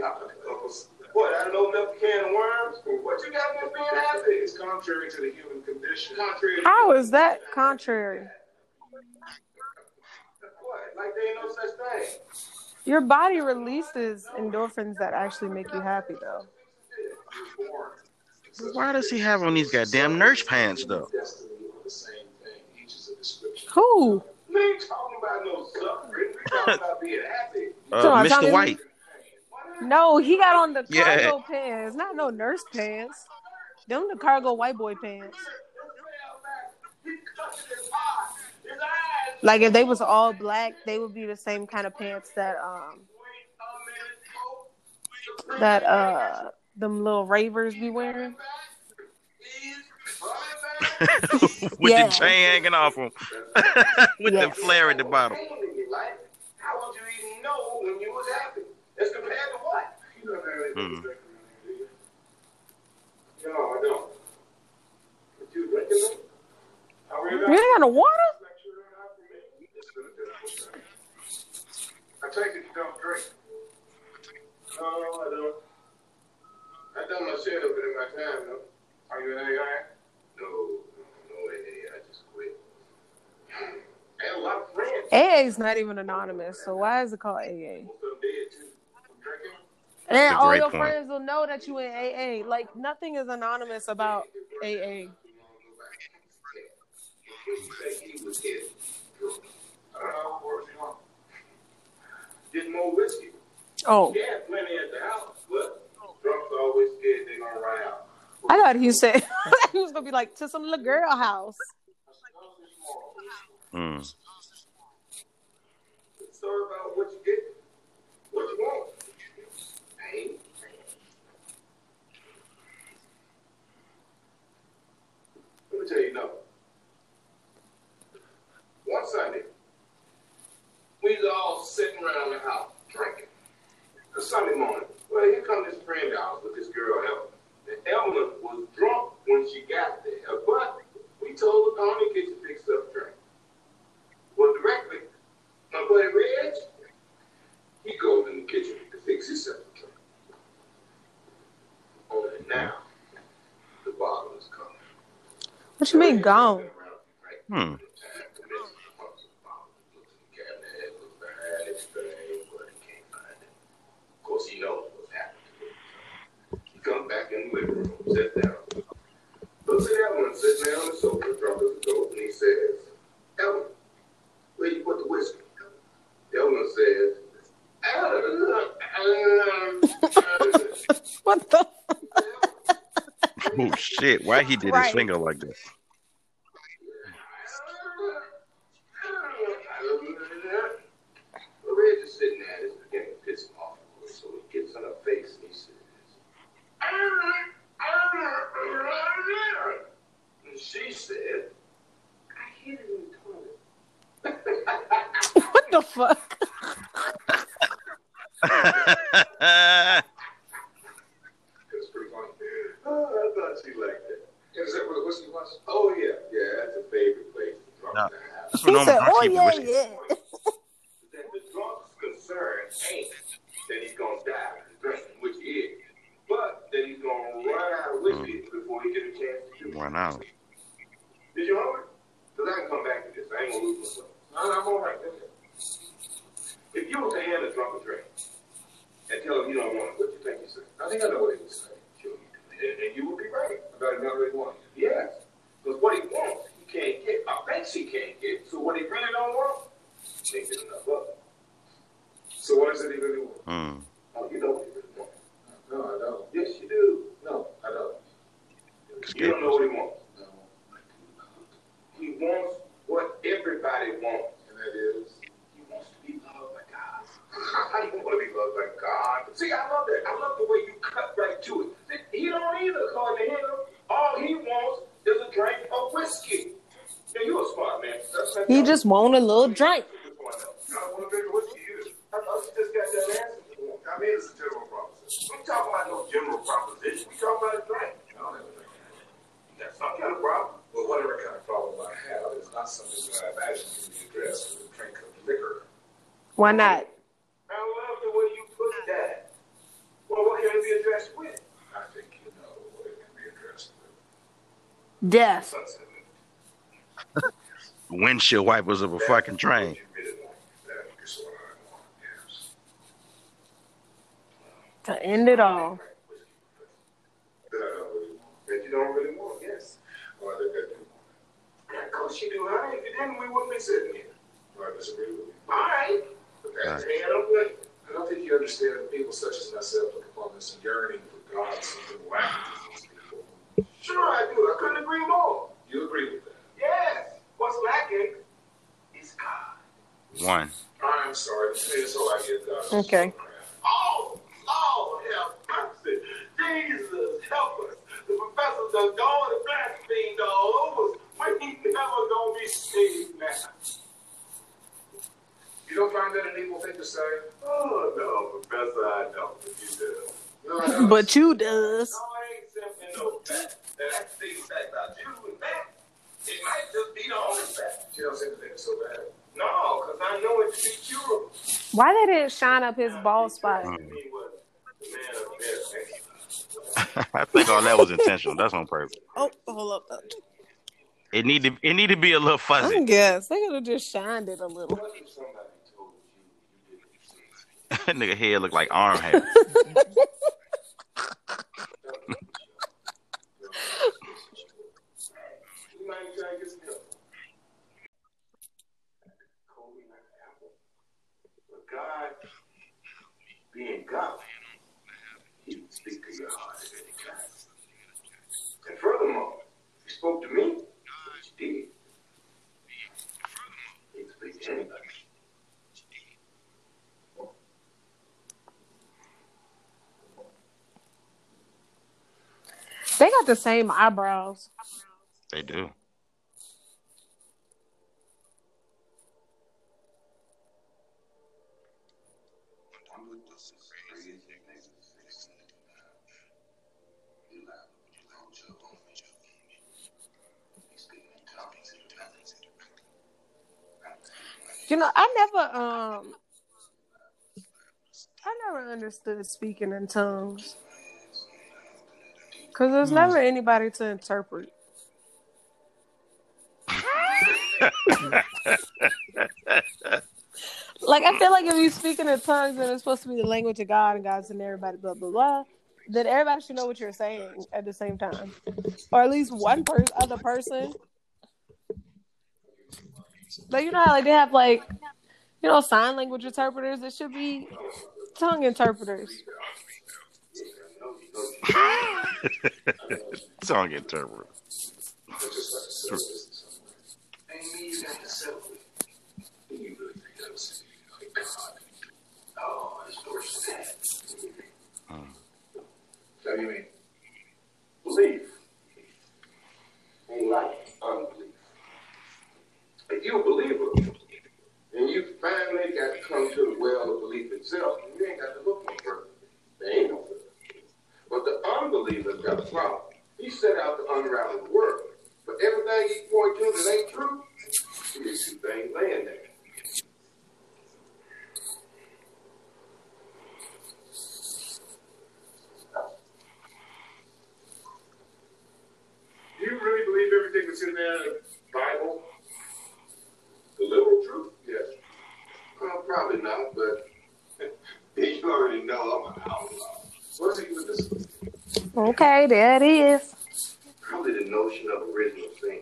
What? I don't open up a can of worms? What you got against being happy? It's contrary to the human condition. Contrary to How is that contrary? what? Like there ain't no such thing. Your body releases endorphins that actually make you happy, though. Why does he have on these goddamn nurse pants though? Destiny are the same thing. Each is a description. Who? We ain't talking about no suffering. We talking about being happy. Uh, Mr. White. No, he got on the Yeah. cargo pants, not no nurse pants. Them the cargo white boy pants. Like if they was all black, they would be the same kind of pants that um that uh them little ravers be wearing. With Yeah. the chain hanging off him. With the flare at the bottom. How would you even know when you was happy? As compared to what? You don't Hmm. drink around here, do you? No, I don't. You drinking them? I read You ain't got no water? I take it you don't drink. No, I don't. I done my share of in my time, though. Are you an AA? No, no way. I just quit. I had a lot of friends. AA is not even anonymous, so why is it called AA? Most of them dead, too. From drinking? And all your point. friends will know that you in AA. Like nothing is anonymous about AA. What do you think he was getting? Where's he on? Getting more whiskey. Oh, oh. He had plenty at the house, but drunks always scared they're gonna run out. I thought he said he was gonna be like to some little girl house. Mm. Sorry about what you get, what you want. Let me tell you no. One Sunday, we was all sitting around the house drinking. A Sunday morning, well, here come this friend of ours with this girl, Evelyn. And Evelyn was drunk when she got there, but we told her, go on and get your fixed up drink. Well, directly, my buddy Reg, he goes in the kitchen to fix himself a drink. Only now, the bottle is coming. What you mean gone? Hmm. Of course, he knows what's happening. He comes back in the living room, sit down, looks at Ellen sitting there on the sofa, drunk as a goat, and he says, Ellen, where you put the whiskey? Ellen says, ah. What the? Oh shit! Why he did his finger like that? Red is sitting there, it's beginning to piss him off. So he gets on her face and he says, and she said, I hit it in the toilet. What the fuck? It's pretty funny. Oh, I thought she liked it. Is that where the whiskey was? Oh, yeah. Yeah, that's a favorite place to drunk No. to have. That's He what said, normal "Oh drunk yeah, whiskey. yeah." that the drunk's concern ain't that he's gonna die which is, but that he's gonna run out of whiskey before he gets a chance to do it. Run out. Did you hungry? Because I can come back to this. I ain't gonna lose myself. No, no, I'm all right. Go ahead. If you were to hand a drunk a drink and tell him you don't want it, what do you think he said? I think I know what he would say. Sure you do. And, and you would be right. About another he wants. Yes. Because what he wants, he can't get. I bet he can't get. So what he really don't want, he ain't get enough of. So what is it he really wants? Hmm. Oh, you know what he really wants. No, I don't. Yes, you do. No, I don't. You don't know what he wants. No, I do not. He wants what everybody wants. And that is? He wants to be loved by God. How do you want to be loved by God? See, I love that. I love the way you cut right to it. He don't either, according to him. All he wants is a drink of whiskey. Yeah, you a smart man. That's not He just want a little drink. I want to drink whiskey. I just got that answer. I mean, it's a general proposition. We talking about no general proposition. We talking about a drink. I don't have a drink. That's some kind of problem. Well, whatever kind of problem I have is not something that I imagine can be addressed with a drink of liquor. Why not? I love the way you put that. Well, what can it be addressed with? I think you know what it can be addressed with. Death. Windshield wipers of a fucking train. You really want that is what I want, yes. To end it all. That I don't really want. That you don't really want, yes. Well, I I do want. Of course you do, honey. If you didn't, we wouldn't be sitting here. Well, I disagree with you. All right. But that's the end of it. I don't think you understand that people such as myself look upon this yearning for God something lacking to these people. Sure I do. I couldn't agree more. You agree with that? Yes. What's lacking is God. One. I'm sorry. That's all I get. God. Okay. Oh, Lord, help mercy. Jesus, help us. The professors done gone and blasphemed all over us. We ain't never gonna be saved now. You don't find that an evil thing to say? Oh, no, Professor, I don't. But you do. No, I don't. But you does. No, I ain't simply no fact. And I can see fact about you and that. It might just be the only fact. You don't seem to think it's so bad. No, because I know it to be curable. Why they didn't shine up his bald spot? I think all that was intentional. That's on purpose. Oh, hold up. It need to it need to be a little fuzzy. I guess they could have just shined it a little. that nigga head look like arm hair. being God speak to your heart at any time. And furthermore, He spoke to me, which He did. He could speak to anybody. They got the same eyebrows. They do. You know, I never um I never understood speaking in tongues. Cause there's never anybody to interpret. like I feel like if you speaking in tongues and it's supposed to be the language of God and God's in everybody, blah blah blah, then everybody should know what you're saying at the same time, or at least one person, other person. But you know how like they have like, you know, sign language interpreters. It should be tongue interpreters. Tongue interpreter. Amy, you got to. You really think that was like God? Oh, it's worse than that. What do you mean? Belief ain't like unbelief. If you're a believer, and you finally got to come to the well of belief itself, you ain't got to look no further. There ain't no further. But the unbeliever's got a problem. He set out to unravel the world. But everything he point to that ain't true, these two things laying there. Do you really believe everything that's in there in the Bible? The literal truth? Yes. Well, probably but you already know I'm an outlaw. What's it with this? Okay, there it is. Probably the notion of original sin.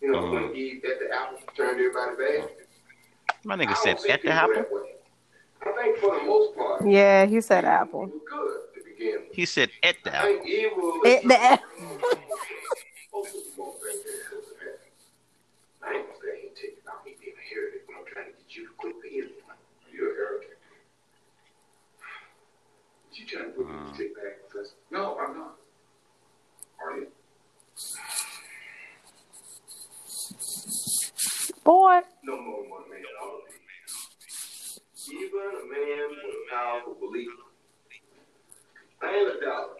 You know, when mm-hmm. Eve ate the apple, turned everybody bad. My nigga said see at the apple. I think for the most part, Yeah, he said apple. good to begin with. He said at the apple. think It, the, Most of them won't think that because of that. I ain't gonna say I ain't taking about me being a heretic when I'm trying to get you to quit being one. You're a heretic. You trying to put me to take back, Professor? No, I'm not. Are you? Boy, No more than one man ought. Even a man with a powerful belief. I ain't a doubter,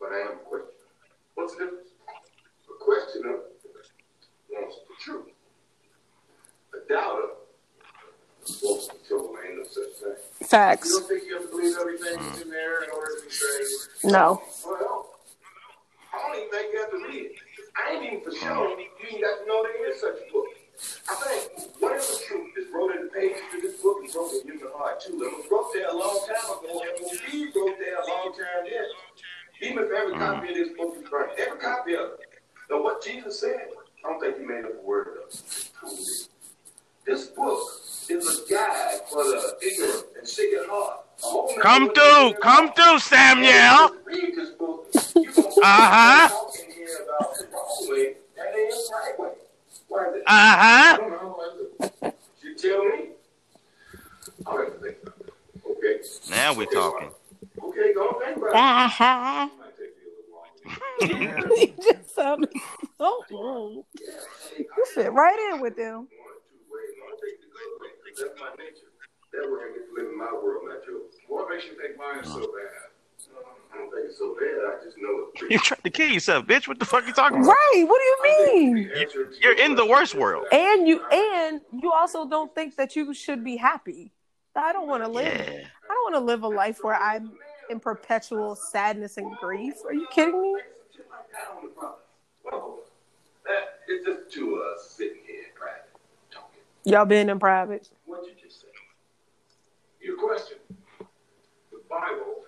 but I am a questioner. What's the difference? A questioner wants the truth. A doubter wants to told ain't no such thing. You facts. don't think you have to believe everything that's in there in order to be saved? No. Well, I don't even think you have to read it. I ain't even for sure oh. you ain't got to know there is such a book. I think whatever truth is wrote in the pages of this book is wrote in your heart too. It was wrote there a long time ago, and when be wrote there a long time yet. Even if every copy of this book is burned, every copy of it. Now, what Jesus said, I don't think he made up a word of it. This book is a guide for the ignorant and sick at heart. A whole nother Come through, to come live. through, Samuel. Read this book. You gonna Uh-huh. talking here about the wrong way, and it is the right way. Why is? Uh huh. don't know. Is it? You tell me. I'll have to think about it. Okay. Now we're talking. Okay, go on, think about it. Ah, Might you a little longer. he just sounded so wrong. You fit right in with them. One or two ways. I'll take the good way, 'cause that's my nature. That way I get to live in my world, not yours. What makes you think mine is so bad? I don't think it's so bad. I just know it's You tried to kill yourself, bitch. What the fuck you talking about? Right? What do you mean? You're in the worst world. And you and you also don't think that you should be happy. I don't want to live. Yeah. I don't want to live a life where I'm in perpetual sadness and grief. Are you kidding me? It's just two of us sitting here in private talking. Y'all been in private. What did you just say? Your question. The Bible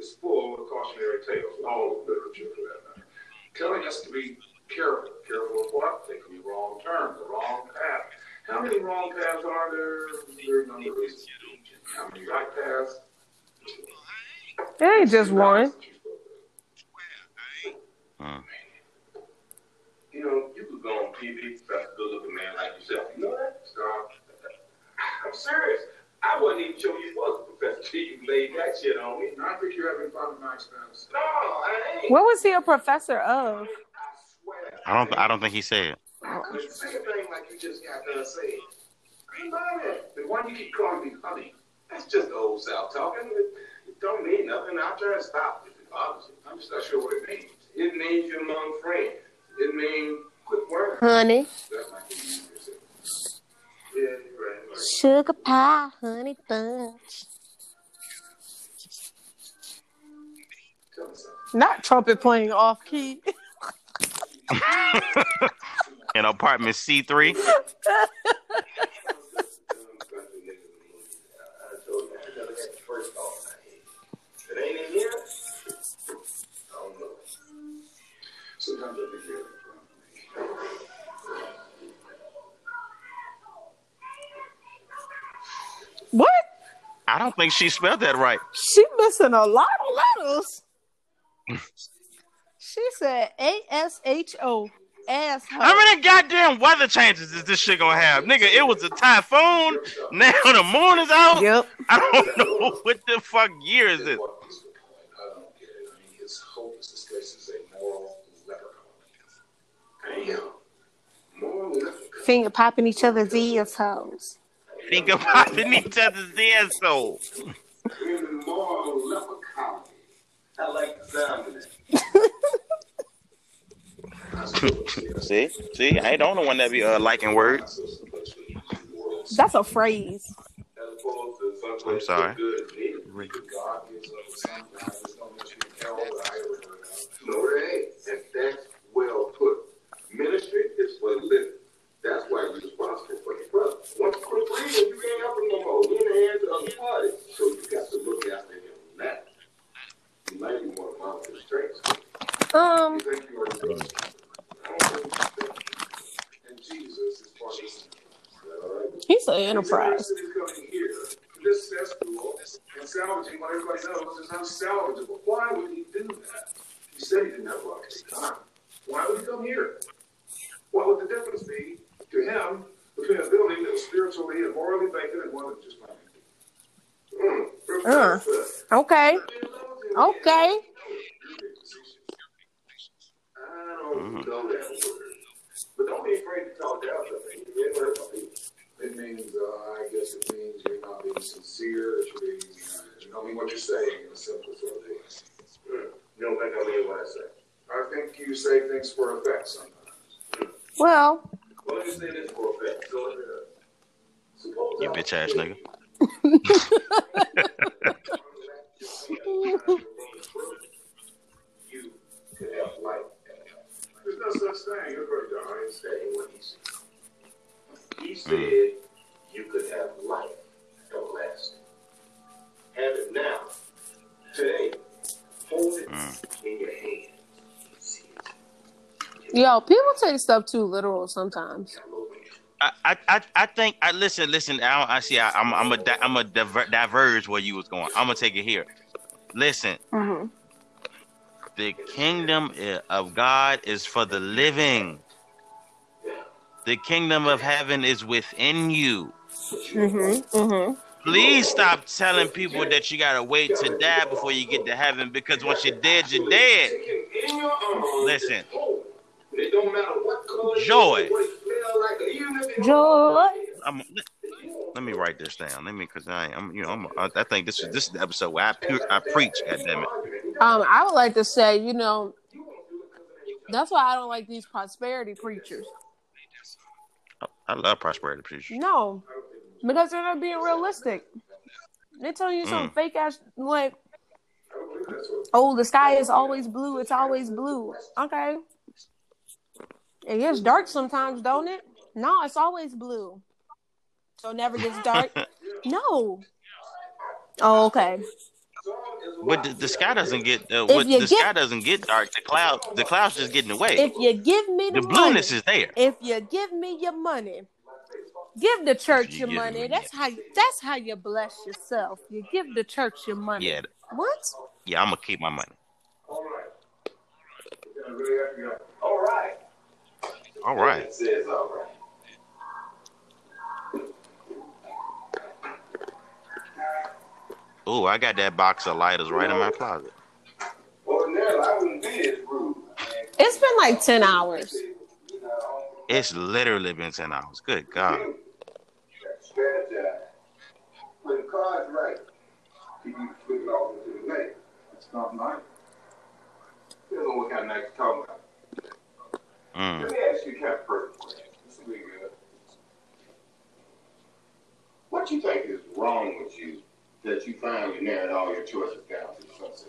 is full of cautionary tales, all of literature for that matter, telling us to be careful. Careful of what? Taking the wrong turn, the wrong path. How many wrong paths are there? There's a number of reasons. How many right paths? It ain't just one. Mm. You know, you could go on TV, that's a good looking man like yourself. You know that? Stop. I'm serious. I wasn't even sure you was a professor till you laid that shit on me. I think you're having fun with my expense. No, I ain't. What was he a professor of? I don't. I don't think he said. But say a thing like you just got done saying. Ain't mind that. The one you keep calling me honey. That's just old South talking. It, it don't mean nothing. I'll try to stop it if it bothers you. I'm just not sure what it means. It means you're among friends. It means quick word. Honey. That might Sugar pie, honey bunch. Tell me something. Not trumpet playing off key. In apartment C three. Sometimes I think you're What? I don't think she spelled that right. She missing a lot of letters. she said A S H O asshole. How many goddamn weather changes is this shit gonna have, nigga? It was a typhoon. Now the moon is out. Yep. I don't know what the fuck year is this. I don't get it. I mean, his hopeless disgrace is a moral leprechaun. Damn. Finger popping each other's ears hoes. Think about it, each other's asshole. In the moral leprechaun. I like the sound of that. See, see, I ain't the only one that be uh, liking words. That's a phrase. I'm sorry. God gives us some guys that don't let you tell what I ever heard of. No, it ain't. And that's well put. Ministry is for living. That's why you're responsible for your brother. Once you quit breathing, you can't help him no more. You're in the hands of other parties. So you got to look after him now. You might be one of my strengths. Um, You think you are good. I don't think you think. And Jesus is part of this. All right? he's an enterprise. University is coming here to this cesspool and salvaging what everybody knows is unsalvageable. Why would he do that? He said he didn't have rocket time. Why would he come here? What would the difference be to him between a building that was spiritually and morally vacant and one that just might be? Mm. Uh. Okay. Okay. I don't know that word. But don't be afraid to talk down to me. It hurt my. It means, uh, I guess it means you're not being sincere. That you're being, uh, you don't mean what you're saying in a simple sort of way. Hmm. You don't think I mean what I say? I think you say things for effect sometimes. Well, Well, let me say this for effect. So, suppose You I- bitch ass nigga. You could have life. There's no such thing. You're very dumb. I ain't saying what he said. He said you could have life everlasting. Have hmm. it now. Today. Hold hmm. it in your hand. Hmm. Yo, people take stuff too literal sometimes. I, I, I, think I listen, listen. I, I see. I, I'm, I'm a, I'm a diver, diverge where you was going. I'm gonna take it here. Listen, hmm the kingdom of God is for the living. The kingdom of heaven is within you. hmm hmm Please stop telling people that you gotta wait to die before you get to heaven because once you're dead, you're dead. In your arms, Listen. It's whole. It don't matter what color it is, Joy. what it like, even Joy. I'm, let me write this down. Let me, cause I, I'm, you know, I'm, I, I think this is this is the episode where I, pu- I preach. God damn it. Um, I would like to say, you know, that's why I don't like these prosperity preachers. I love prosperity preachers. No, because they're not being realistic. They're telling you some Mm. fake ass like, oh, the sky is always blue. It's always blue. Okay, it gets dark sometimes, don't it? No, it's always blue. So it never gets dark. no. Oh, okay. But the, the sky doesn't get uh, what, the get- sky doesn't get dark. The cloud the clouds just getting away. If you give me the, the blueness money, is there. if you give me your money, Give the church You your give money. me- That's how you, that's how you bless yourself. You give the church your money. Yeah, What? yeah, I'm gonna keep my money. All right. We're gonna really have to go. All right. All right. It says all right. Oh, I got that box of lighters right in my closet. Ordinarily, I wouldn't be as rude. It's been like ten hours. It's literally been ten hours. Good God. you gotta strategize. When the card's right, keep you flipping off into the lane. It's not nice. Depends on what kind of night you're talking about. Mm. Let me ask you a kind of personal question. This will be good. What you think is wrong with you that you finally narrowed all your choices down to the sunset?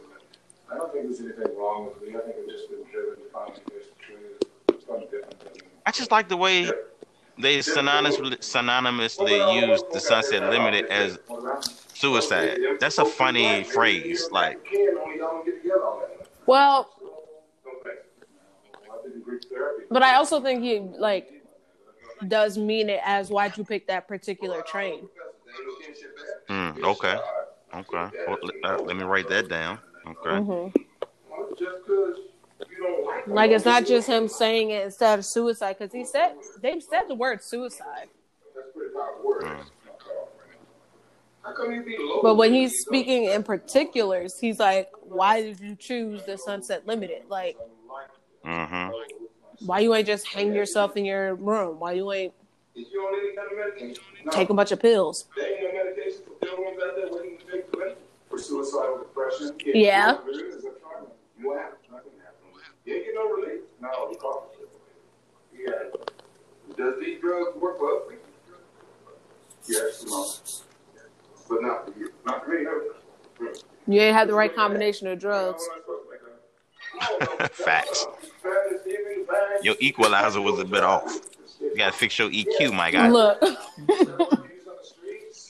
I don't think there's anything wrong with me. I think I've just been driven to find the best truth. Something different than I just like the way they synonymously, synonymously use the Sunset Limited as suicide. That's a funny phrase. Like, Ken, only y'all don't get together all that much. Well, Don't think. Well, I did Greek therapy. But I also think he like does mean it as why'd you pick that particular train? mm, okay, okay. Well, let, uh, let me write that down. Okay. hmm Well, just 'cause you don't like it's not just him saying it instead of suicide because he said they said the word suicide. That's a pretty powerful word. Mm. How come you be low? But when he's speaking in particulars, he's like, "Why did you choose the Sunset Limited? Like, Mm-hmm. Why you ain't just hang yourself in your room? Why you ain't Is you on any kind of medication? No. take a bunch of pills?" There ain't no medication for pill rooms out there waiting to take the medicine. For suicidal depression. Yeah. Is that fine? You what happened? Nothing happened. You ain't get no relief. No, you call Yeah. Does these drugs work for other? Yes, no. But not for you. Not for me, no. You ain't had the right combination of drugs. Facts. Your equalizer was a bit off. You gotta fix your EQ, my guy. Look,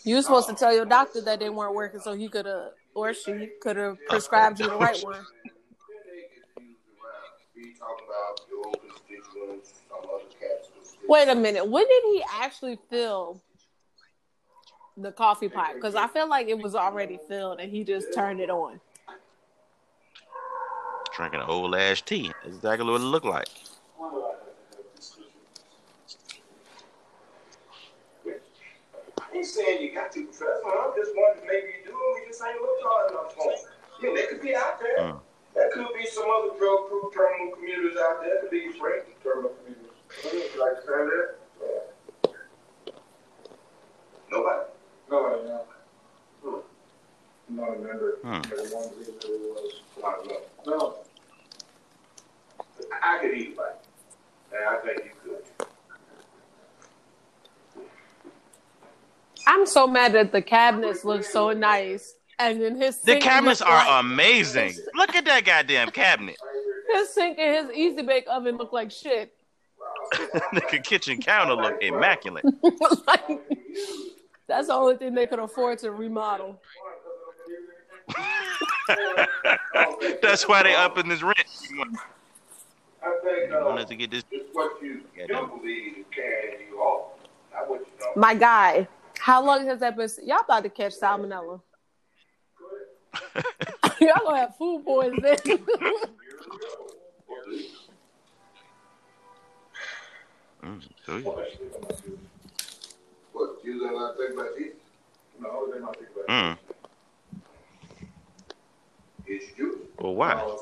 you were supposed to tell your doctor that they weren't working, so he could have or she could have prescribed you the right one. Wait a minute, when did he actually fill the coffee pot? Because I feel like it was already filled and he just turned it on. Drinking old ass tea. That's exactly what it looked like. I ain't saying you got to, Professor. I'm just wondering maybe you do, and we just ain't looked hard enough for 'em. I mean, they could be out there. Mm. There could be some other drug proof terminal commuters out there. Could be your friend. Terminal community. You like to stand there? Nobody. No, Hmm. I'm not a member. Hmm. But I wanted to be there was. I don't know. No. I could eat like, and I think you could. I'm so mad that the cabinets look so nice, and then his The cabinets are like- amazing. Look at that goddamn cabinet. his sink and his easy bake oven look like shit. the kitchen counter look immaculate. like, that's the only thing they could afford to remodel. That's why they up in this rent. I think You uh, wanted to get this. it's what you Yeah, do believe is carrying you off. Not what you don't. My guy, how long has that been? Y'all about to catch salmonella. Y'all gonna have food poisoning. Mm, so yeah. What, in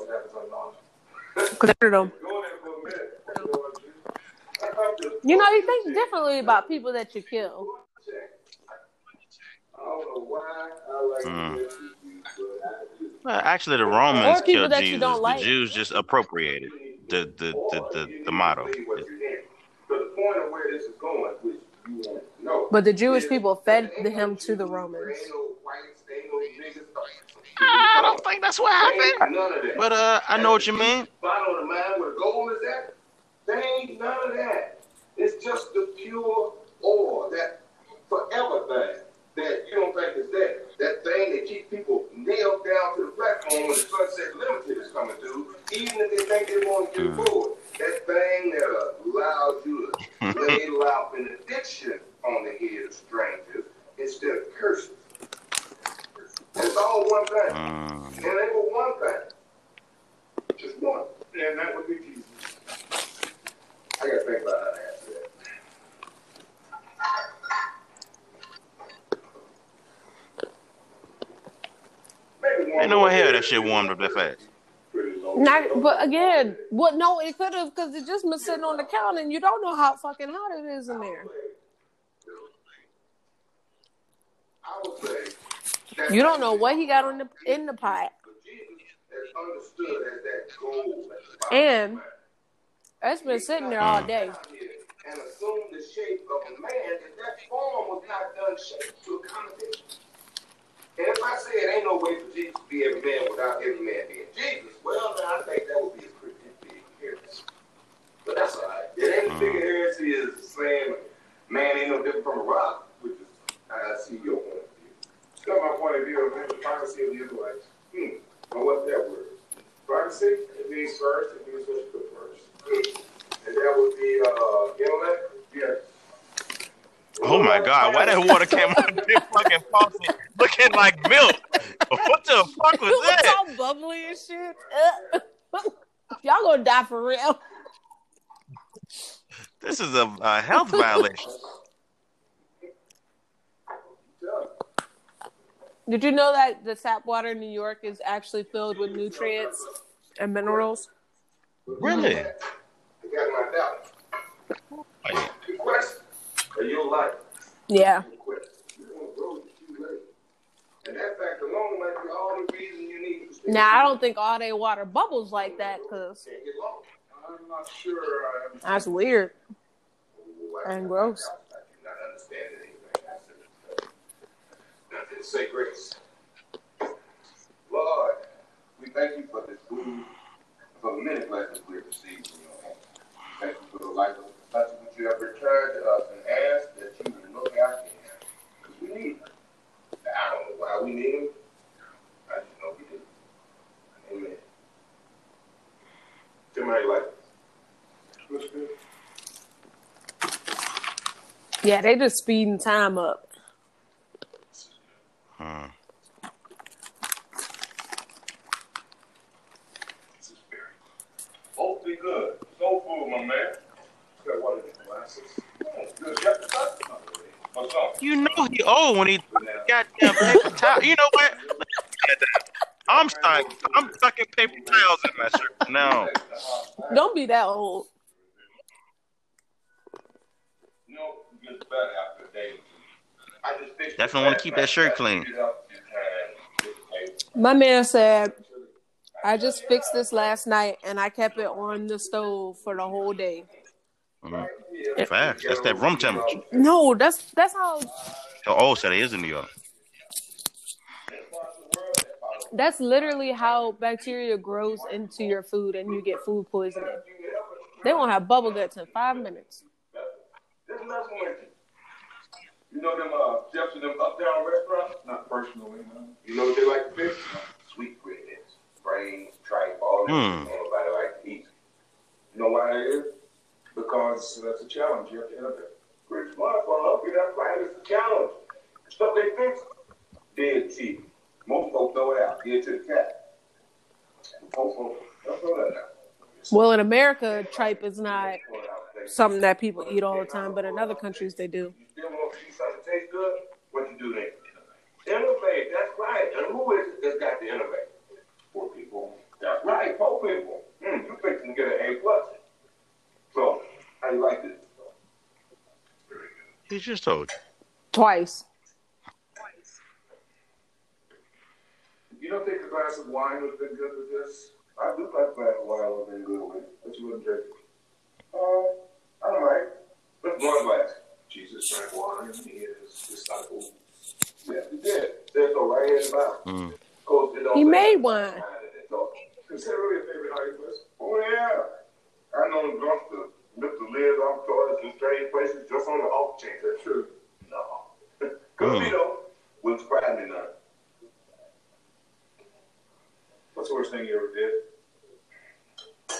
there for a minute. You know what, Jesus? I come to- You know, you think differently about people that you kill. I don't know why I like Mm. to you, but I do. Well, actually, the Romans killed Jesus. don't like. The Jews just appropriated the the the, the, the motto. Believe what you're hearing. But the point of where this is going, which you want to know. But the Jewish people fed him to the Romans. There ain't no whites, there ain't no niggas. I don't think that's what happened. none of that. But uh, I know what you mean. Bottom of the mine where the gold is at, there ain't none of that. It's just the pure ore, that forever thing that you don't think is there. That thing that keeps people nailed down to the platform when the Sunset Limited is coming through, even if they think they want to get forward. That thing that allows you to lay loud drop an addiction on the head of strangers instead of curses. It's all one thing. Mm. And they were one thing. Just one. And that would be Jesus. I gotta think about how to answer that. Maybe Ain't no one more here that shit warmed up that fast. Not, but again, what? No, it could have because it just been sitting on the counter, and you don't know how fucking hot it is in there. I would say that- You don't know what he got on the in the pot, But Jesus is understood as that goal at the bottom And- of the line. it's been sitting there all day. and assume the shape of a man if that form was not done shaped to accommodate. And if I say it ain't no way for Jesus to be every man without every man being Jesus, well, then I think that would be a pretty big heresy. But that's all right. It ain't as big a heresy as saying man ain't no different from a rock, which is I see your point of got my point of view of the privacy of the Israelites. Hmm. Well, what's that word? Privacy, it means first, it means what you put first. And that would be uh, intellect? Yes. Oh my god, why that water came out of this fucking faucet looking like milk? What the fuck was It's that? all bubbly and shit. Y'all gonna die for real. This is a, a health violation. Did you know that the tap water in New York is actually filled with nutrients and minerals? Really? I got my doubt. Like, Good question. Are you life? Yeah. Good question. You don't grow it too late. And that fact alone might be all the reason you need to stay. Now I don't think all day water bubbles like that because Can't get long. I'm not sure I understand. that's weird and gross. I do not understand anything. I said, To say grace. Lord, we thank you for this food, for the many blessings we have received from your hand. Thank you for the life of such which you have returned to us and ask that you will look after in. Because we need them. I don't know why we need them. I just know we do. Amen. Somebody like. Yeah, they just speeding time up. Hmm. Both be good. Soul food, my man. Got one of the glasses. Good. Got the stuff. What's up? You know he old when he goddamn paper towel. You know what? I'm stuck. I'm stuck in paper towels in my shirt. No. Don't be that old. You know, it gets better after a day. I Definitely wanna keep that shirt clean. fixed it up in time. It's okay. My man said, I just fixed this last night and I kept it on the stove for the whole day. Mhm. Facts. That's that room temperature. No, that's that's how Oh, so it is in New York. that's literally how bacteria grows into your food and you get food poisoning. They won't have bubble guts in five minutes. This messing with you. You know them uh Jefferson them uptown restaurants? Not personally, no. You know what they like to fix? Sweet grits, brains, tripe, all that. Hmm. Nobody like to eat. You know why that is? Because that's a challenge. You have to innovate. Pretty smart for hungry, that's right. It's a challenge. The stuff they fix, dead cheap. Most folks throw it out, give it to the cat. Most folks don't throw that out. Well, in America, tripe is not Throw it out. They- something that people eat all the time, but in other countries they do. You still want to see something taste good? What you do then? Innovate, that's right. And who is it that's got to innovate? Poor people. That's right, poor people. Mm, you fixing to get an A plus. So, how you like this? He just told you. Twice. You don't think a glass of wine would have been good with this? I do like a glass of wine would have been good with it, but you wouldn't drink it. Uh, all right. Let's one glass. Jesus drank wine. He and his disciples. Yes, he did. Says so right here in the Bible. Mm. Of course, it don't He made nothing wine. behind it, so- Is that really a favorite hiding? Oh, yeah. I know them drunks that lift the lid off toilets in strange places just on the off chance. That's true. No. Could be, Mm. though. Wouldn't surprise me none. What's the worst thing you ever did?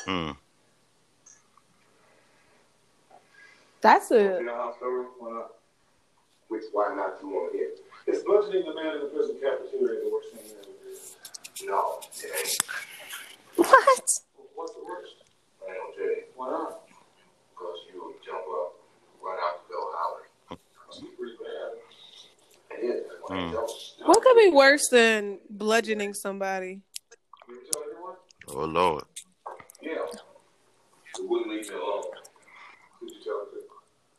Mm. That's You it. know how story? Why not? Which why not you want to hear? Is bludgeoning the man in the prison cafeteria the worst thing you ever did? No, it ain't. What? What's the worst? I don't tell you. Why not? Because you will jump up, run out the door hollering. That's pretty bad. It is. That's why Mm. you don't. What could be worse than bludgeoning somebody? You didn't tell anyone? Oh Lord. Yeah. You wouldn't leave me alone. Who'd you tell it to?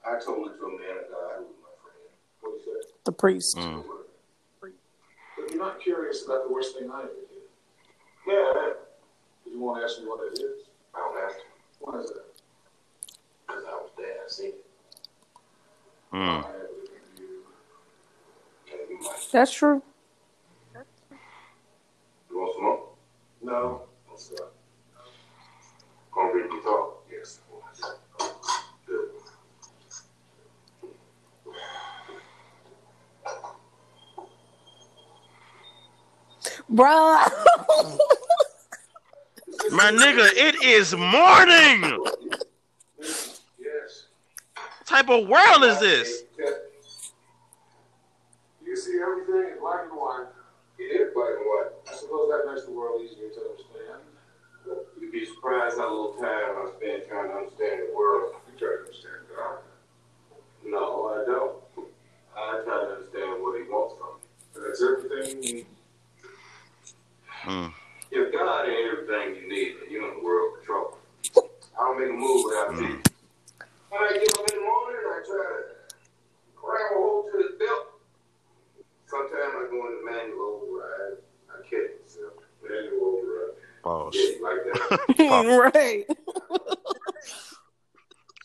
I told it to a man of God who was my friend. What'd you say? The priest. Mm. But you're not curious about the worst thing I ever did. Yeah, I. Did you want to ask me what it is? I don't have to. Why is that? Because I was there. I seen it. Mm. I have everything to you. And you might. That's true. You want some more? No. What's that? Gonna read me talk? Yes. Good. Bruh. My nigga, it is morning. Yes. What type of world is this? You see everything in black and white. It is black and white. I suppose that makes the world easier to understand. You'd be surprised how little time I spend trying to understand the world. You try to understand God. No, I don't. I try to understand what he wants from me. That's everything you need. Mm. If God ain't everything you need, then you're in the world of trouble. I don't make a move without Mm. Jesus. When I get up in the morning, I try to grab a hold to his belt. Sometimes I go into manual override. I catch myself. Manual override. Pause. Yeah, you like that? right.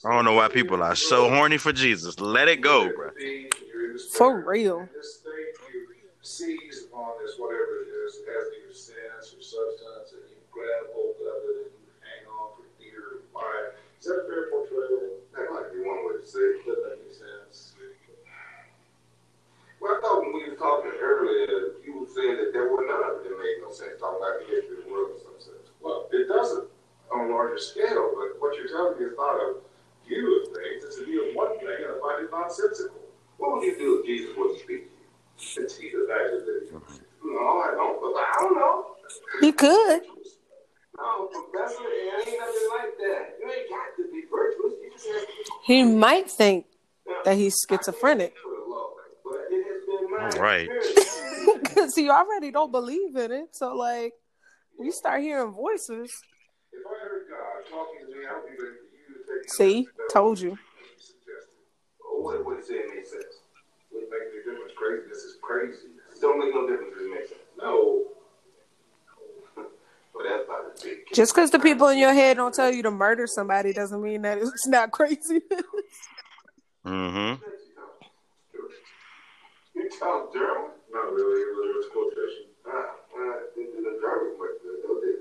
I don't know why people are so horny for Jesus. Let it go, bro. You're in this For real. Seize upon this, whatever it is, has either sense or substance, and you grab hold of it and you hang on for dear life. Is that a fair portrayal? That might be one way to say it. Doesn't make any sense. Well, I thought when we were talking earlier, you were saying that there were none of it that made no sense. Talking about the history of the world in some sense. Well, it doesn't on a larger scale, but what you're telling me is not a view of things, it's a view of one thing, and I find it nonsensical. What would you do if Jesus wasn't speaking you? He could. It. You. You. He might think that he's schizophrenic. It right. Because you already don't believe in it. So, like, you start hearing voices. If I heard God talking to me, I would See? Told you. Suggested. Oh, what what he said made sense. Wouldn't make any difference. Craziness is crazy. It don't make no difference if it makes sense. No. But that's about the big Just because the people in your head don't tell you to murder somebody doesn't mean that it's not crazy. Mm-hmm. You tell German? Not really. It was a quotation. Ah, well, the, the Germans went good, though, did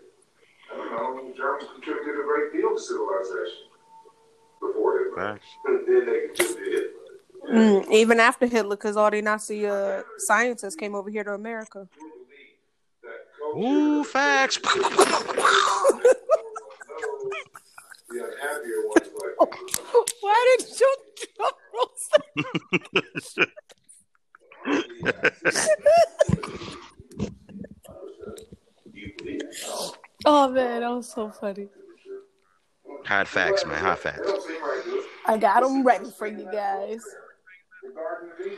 I don't know. Germans contributed a great deal to civilization before Hitler. Facts. Then they contributed Hitler. Mm, even after Hitler, because all the Nazi uh, scientists came over here to America. You believe that culture- Ooh, facts. The unhappier ones like Why did you drum roll? You believe it? Oh man, that was so funny. Hot facts, man. Hot facts. They don't seem right to us. I got them ready for you guys. The Garden of Eden.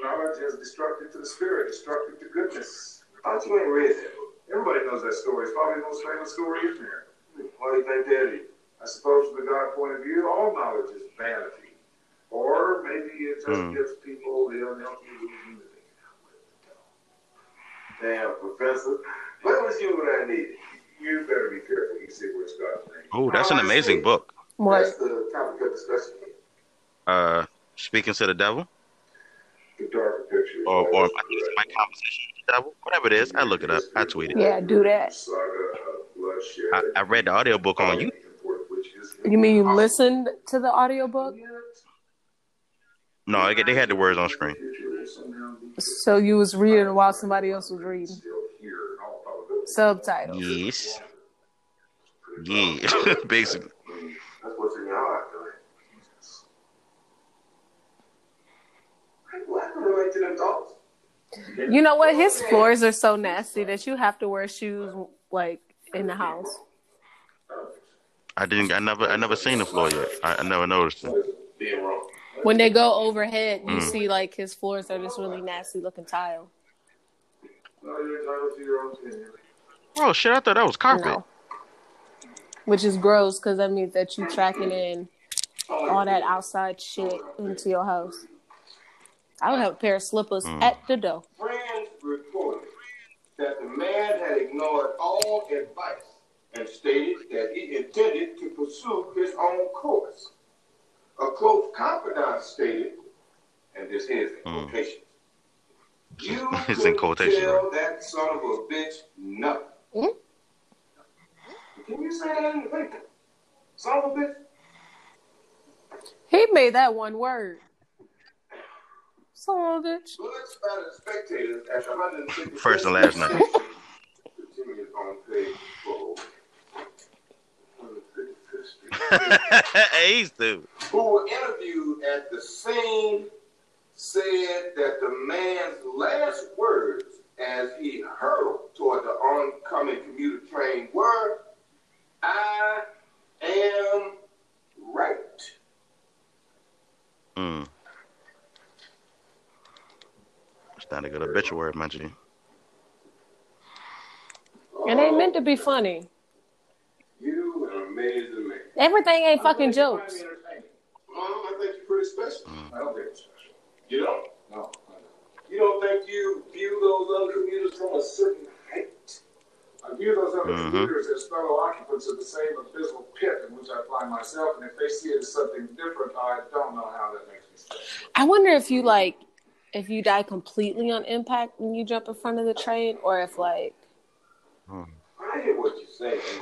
Knowledge is destructive to the spirit, destructive to goodness. How you ain't read that book? Everybody knows that story. It's probably the most famous story in there. Why do you think that is? I suppose from the God point of view, all knowledge is vanity. Or maybe it just Hmm. gives people the unhealthy illusion that they can outwit the devil. Damn, Professor. Where was you when I needed? You better be careful. You see where God's name. Oh, that's an amazing book. What? That's the topic of discussion. Uh, speaking to the devil, The darker picture. or or always my, correct. my conversation with the devil, whatever it is. I look it up. I tweet it. Yeah, do that. Saga of bloodshed. I, I read the audiobook on you. You mean you listened to the audiobook? No, they had the words on screen. So you was reading while somebody else was reading. Subtitles. Yes. Yeah. Basically. That's what's in your heart, though. to them thoughts. You know what? His floors are so nasty that you have to wear shoes like in the house. I didn't. I never. I never seen the floor yet. I, I never noticed it. When they go overhead, you Mm. see like his floors are this really nasty looking tile. No, you're entitled to your own opinion. Oh shit! I thought that was carpet. No. Which is gross because that means that you tracking in all that outside shit into your house. I would have a pair of slippers Mm. at the door. Friends reported that the man had ignored all advice and stated that he intended to pursue his own course. A close confidant stated, and this is in Mm. quotation, you It's in quotation, tell right? that son of a bitch nothing. Mm. Can you say that in the paper? Son of a bitch? He made that one word. Son of a bitch. Blood spattered spectators at the 150 First and last name. Continues on page four. 155th Street. Ace dude. Who were interviewed at the scene said that the man's last words as he hurtled toward the oncoming commuter train were, I am right. Mm. It's not a good obituary mention. It ain't meant to be funny. You an amazing man. Everything ain't fucking jokes. Well, I think you're pretty special. I don't think you're special. You don't? No, You don't think you view those other commuters from a certain height? I view those other mm-hmm. commuters as fellow occupants of the same abysmal pit in which I find myself, and if they see it as something different, I don't know how that makes me feel. I wonder if you like if you die completely on impact when you jump in front of the train, or if like I hear what you're.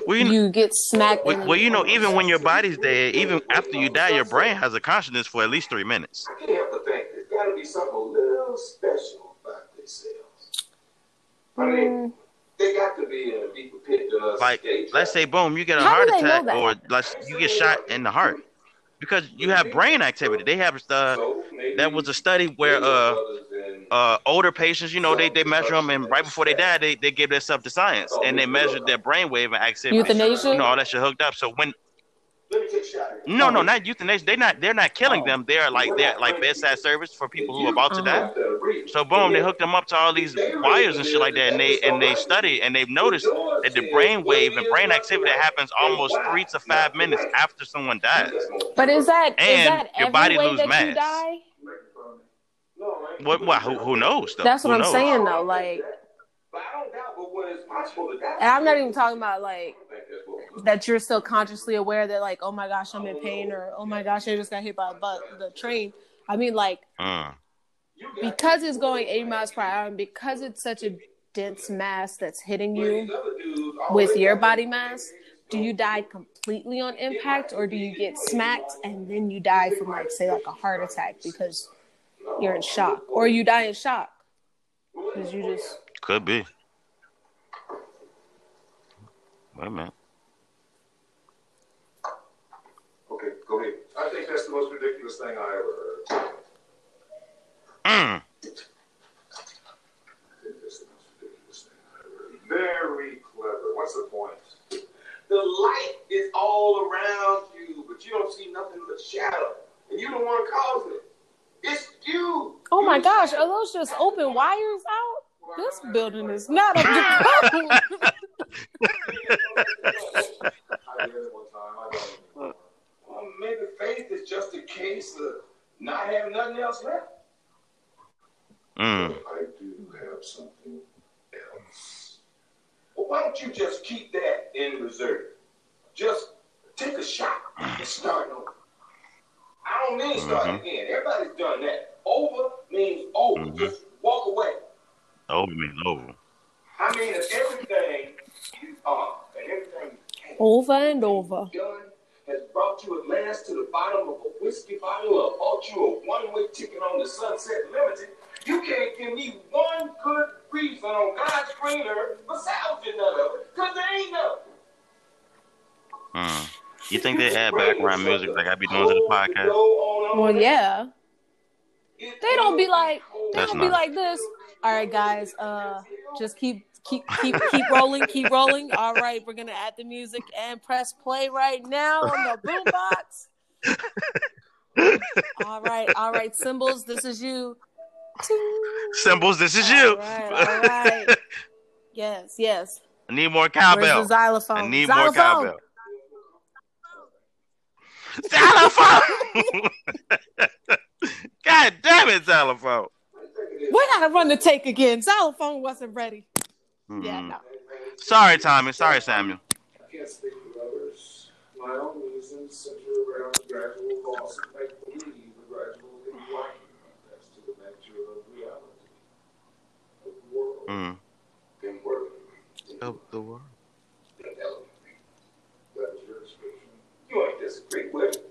Well, you, you get smacked. well, well, you know, even when your body's dead, even after you die, your brain has a consciousness for at least three minutes. I can't help but think there's got to be something a little special about themselves. I mean, Mm, they got to be in a deeper pit than us. Like, let's say, boom, you get a How heart do they know attack, or let's you get shot in the heart because you have brain activity. They have uh, that was a study where uh uh, older patients, you know, they, they measure them, and right before they die, they, they give themselves to science, and they measured their brainwave and activity. Euthanasia? You know, all that shit hooked up. So when no, no, not euthanasia. They're not they're not killing them. They're like they're like bedside service for people who are about to die. So boom, they hooked them up to all these wires and shit like that, and they and they study and they've noticed that the brain wave and brain activity happens almost three to five minutes after someone dies. but is that is And that your every body way lose that you mass. die? What? what who, who knows? Though? That's what Who I'm knows? saying though. Like, I don't doubt, but when it's possible to die. and I'm not even talking about like I think that's what- that you're still consciously aware that like, oh my gosh, I'm in pain, or oh my gosh, I just got hit by a bu- the train. I mean, like Mm. because it's going 80 miles per hour, and because it's such a dense mass that's hitting you with your body mass, do you die completely on impact, or do you get smacked and then you die from like say like a heart attack because you're in shock, or you die in shock because you just Could be. Wait a minute. Okay. I think that's the most ridiculous thing I ever heard. Mm. I think that's the most ridiculous thing I ever heard. Very clever. What's the point? The light is all around you, but you don't see nothing but shadow. And you the one causing it. It's you. oh my You the gosh, shadow. are those just open wires out? This building is not up to code. I did it one time. I don't anymore. Well, maybe faith is just a case of not having nothing else left. Mm. I do have something else. Well, why don't you just keep that in reserve? Just take a shot and start over. I don't mean start Mhm. again. Everybody's done that. Over means over. Mhm. Just walk away. Over means over. I mean, if everything you are and everything you can over and over. done has brought you at last to the bottom of a whiskey bottle or bought you a one-way ticket on the Sunset Limited, you can't give me one good reason on God's green earth for salvaging none of it, because there ain't none. Mm. You think they add background music like I be doing to the podcast? Well, yeah. They don't be like they That's don't be not- like this. All right, guys. Uh, just keep keep keep keep rolling, keep rolling. All right, we're gonna add the music and press play right now on the boombox. all right, all right, cymbals. This is you. Cymbals, this is All you. right, all right. Yes, yes. I need more cowbell. xylophone? I need more xylophone. cowbell. Xylophone. God damn it, xylophone. We gotta run the take again. Xylophone wasn't ready. Yeah, Mhm. no. Sorry, Tommy. Sorry, Samuel. I can't speak for others. My own reasons center around the gradual loss of make believe, the gradual enlightenment as to the nature of reality, of the world. Mm. Been working. Of the world. Been. That was your description. You ain't disagree with it.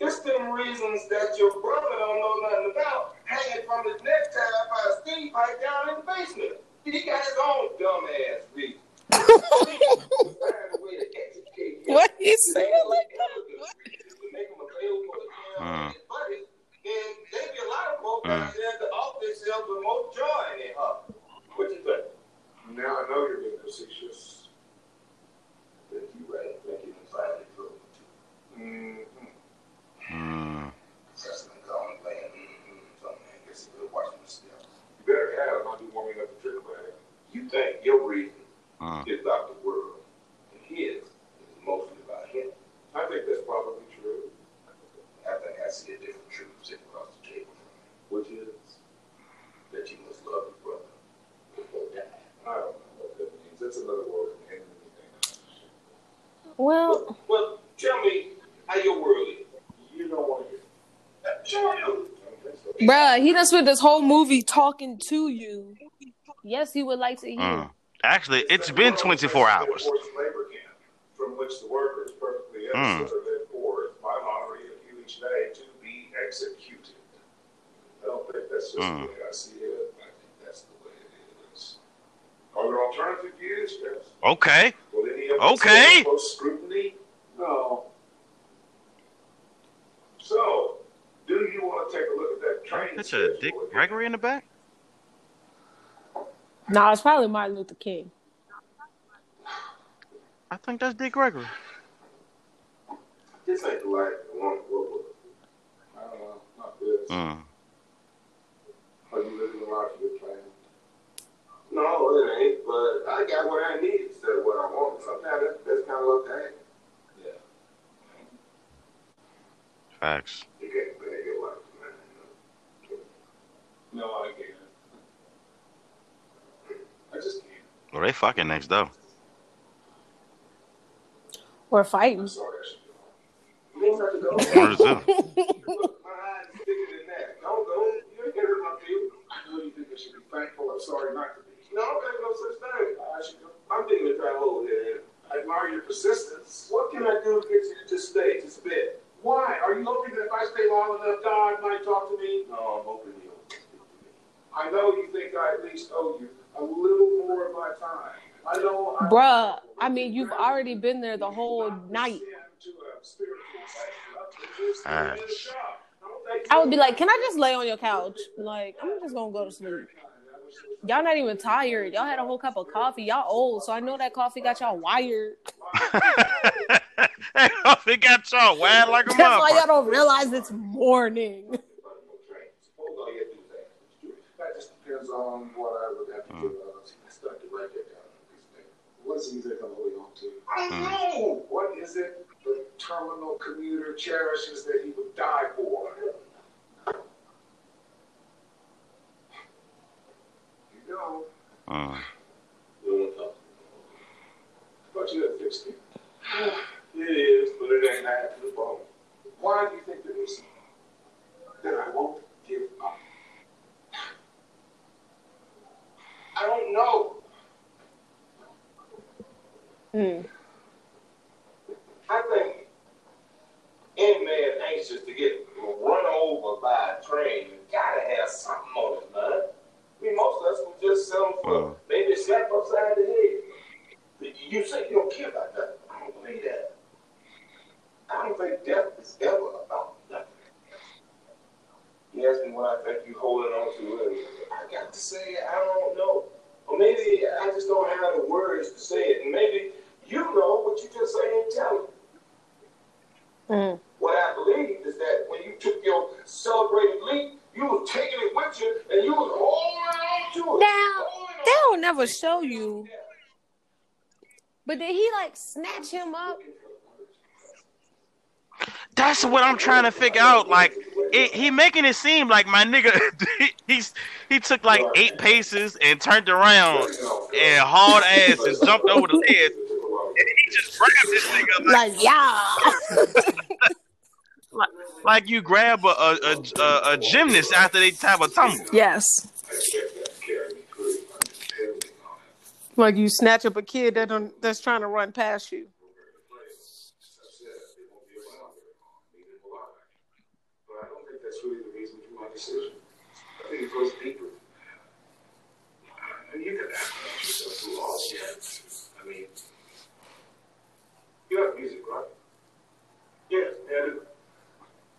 It's them reasons that your brother don't know nothing about, hanging from his necktie by a steam pipe down in the basement. He got his own dumb ass reason. Find a way to educate. What he saying like Make him available to him Mm. and his buddies. Then a lot of folks out there that off themselves with more joy in their heart. What you think? Now I know you're being facetious. Think you right. Think you can find it true. Mm-hmm. Mm. Just been calling playing. Mm-hmm. Something. I guess he could watch myself. You better have. I'll warming up the trick bag. You think your reason Mm. is about the world, and his is mostly about him. I think that's probably true. I think I see a different truth sitting across the table from me, Which is, that you must love your brother before dying. I don't know what that means. That's another word from anything. Well, Well, tell me how your world is. You don't want to hear. Uh, Sure you. Okay, bruh, he done spent this whole movie talking to you. Yes, he would like to hear. Mm. Actually, it's been 24 hours. Forced labor from which the workers perfectly Mm. understood are then forced by lottery of you each day to be executed. I don't think that's just Mm. the way I see it. I think that's the way it is. Are there alternative views? Yes. Okay. Will any of Okay. stand close scrutiny? No. So, do you want to take a look at that train? Picture of Dick? Gregory in the back. No, it's probably Martin Luther King. I think that's Dick Gregory. This ain't the life I want to. I don't know. Not this. Mm. Are you living the life you're planning? No, it ain't, but I got what I need instead of what I want. Sometimes that's, that's kind of what that Yeah. Facts. You can't beg your life, man. No, I can't. I just can't. Well, they fucking next though. We're I'm fighting. sorry, I should go. You ain't have to go. One or two. Look, my eyes is bigger than that. Don't go. You ain't gonna hurt my feelings. I know you think I should be thankful. I'm sorry not to be. No, there's no such thing. I should go. I'm thinking to try hold here. I admire your persistence. What can I do to get you to just stay, to spit? Why? Are you hoping that if I stay long enough, God might talk to me? No, I'm hoping you'll speak to me. I know you think I at least owe you a little more of my time. I know. I Bruh, I mean, you've already been there the whole night. Facts. I would be like, can I just lay on your couch? Like, I'm just gonna go to sleep. Y'all not even tired. Y'all had a whole cup of coffee. Y'all old, so I know that coffee got y'all wired. hey, they got y'all wild like a That's why y'all don't realize it's morning. Suppose all you have to do is ask. That just depends on what I would have to Mm. do. I start to write that down on a piece of paper. What is it you I'm holding on to? I Mm. know. What is it the terminal commuter cherishes that he would die for? You know, Mm. You don't want to talk. but you had fixed it. It is, but it ain't half the bone. Why do you think that is? That I won't give up. I don't know. Hmm. I think any man anxious to get run over by a train gotta have something on his mind. I mean, most of us will just settle for Mm. maybe a slap upside the head. You say you don't care about that. I don't believe that. I don't think death is ever about nothing. You asked me what I think you're holding on to. And I got to say, I don't know. Or maybe I just don't have the words to say it. And maybe you know, but you just ain't telling. Mm. What I believe is that when you took your celebrated leap, you were taking it with you and you was holding on to it. Now they on. don't never show you, but did he like snatch him up? That's what I'm trying to figure out. Like, it, he making it seem like my nigga, he's he took like eight paces and turned around and hauled ass and jumped over the ledge. And he just grabbed this nigga like, Like yeah. like, like you grab a a, a, a, a gymnast after they have a tumble. yes. I expect that to carry me through. I'm depending on it. Like you snatch up a kid that don't, that's trying to run past you. But I don't think that's really the reason for my decision. I think it goes deeper. And you can ask yourself who all yet. I mean, you have music, right? Yes, yeah, I do.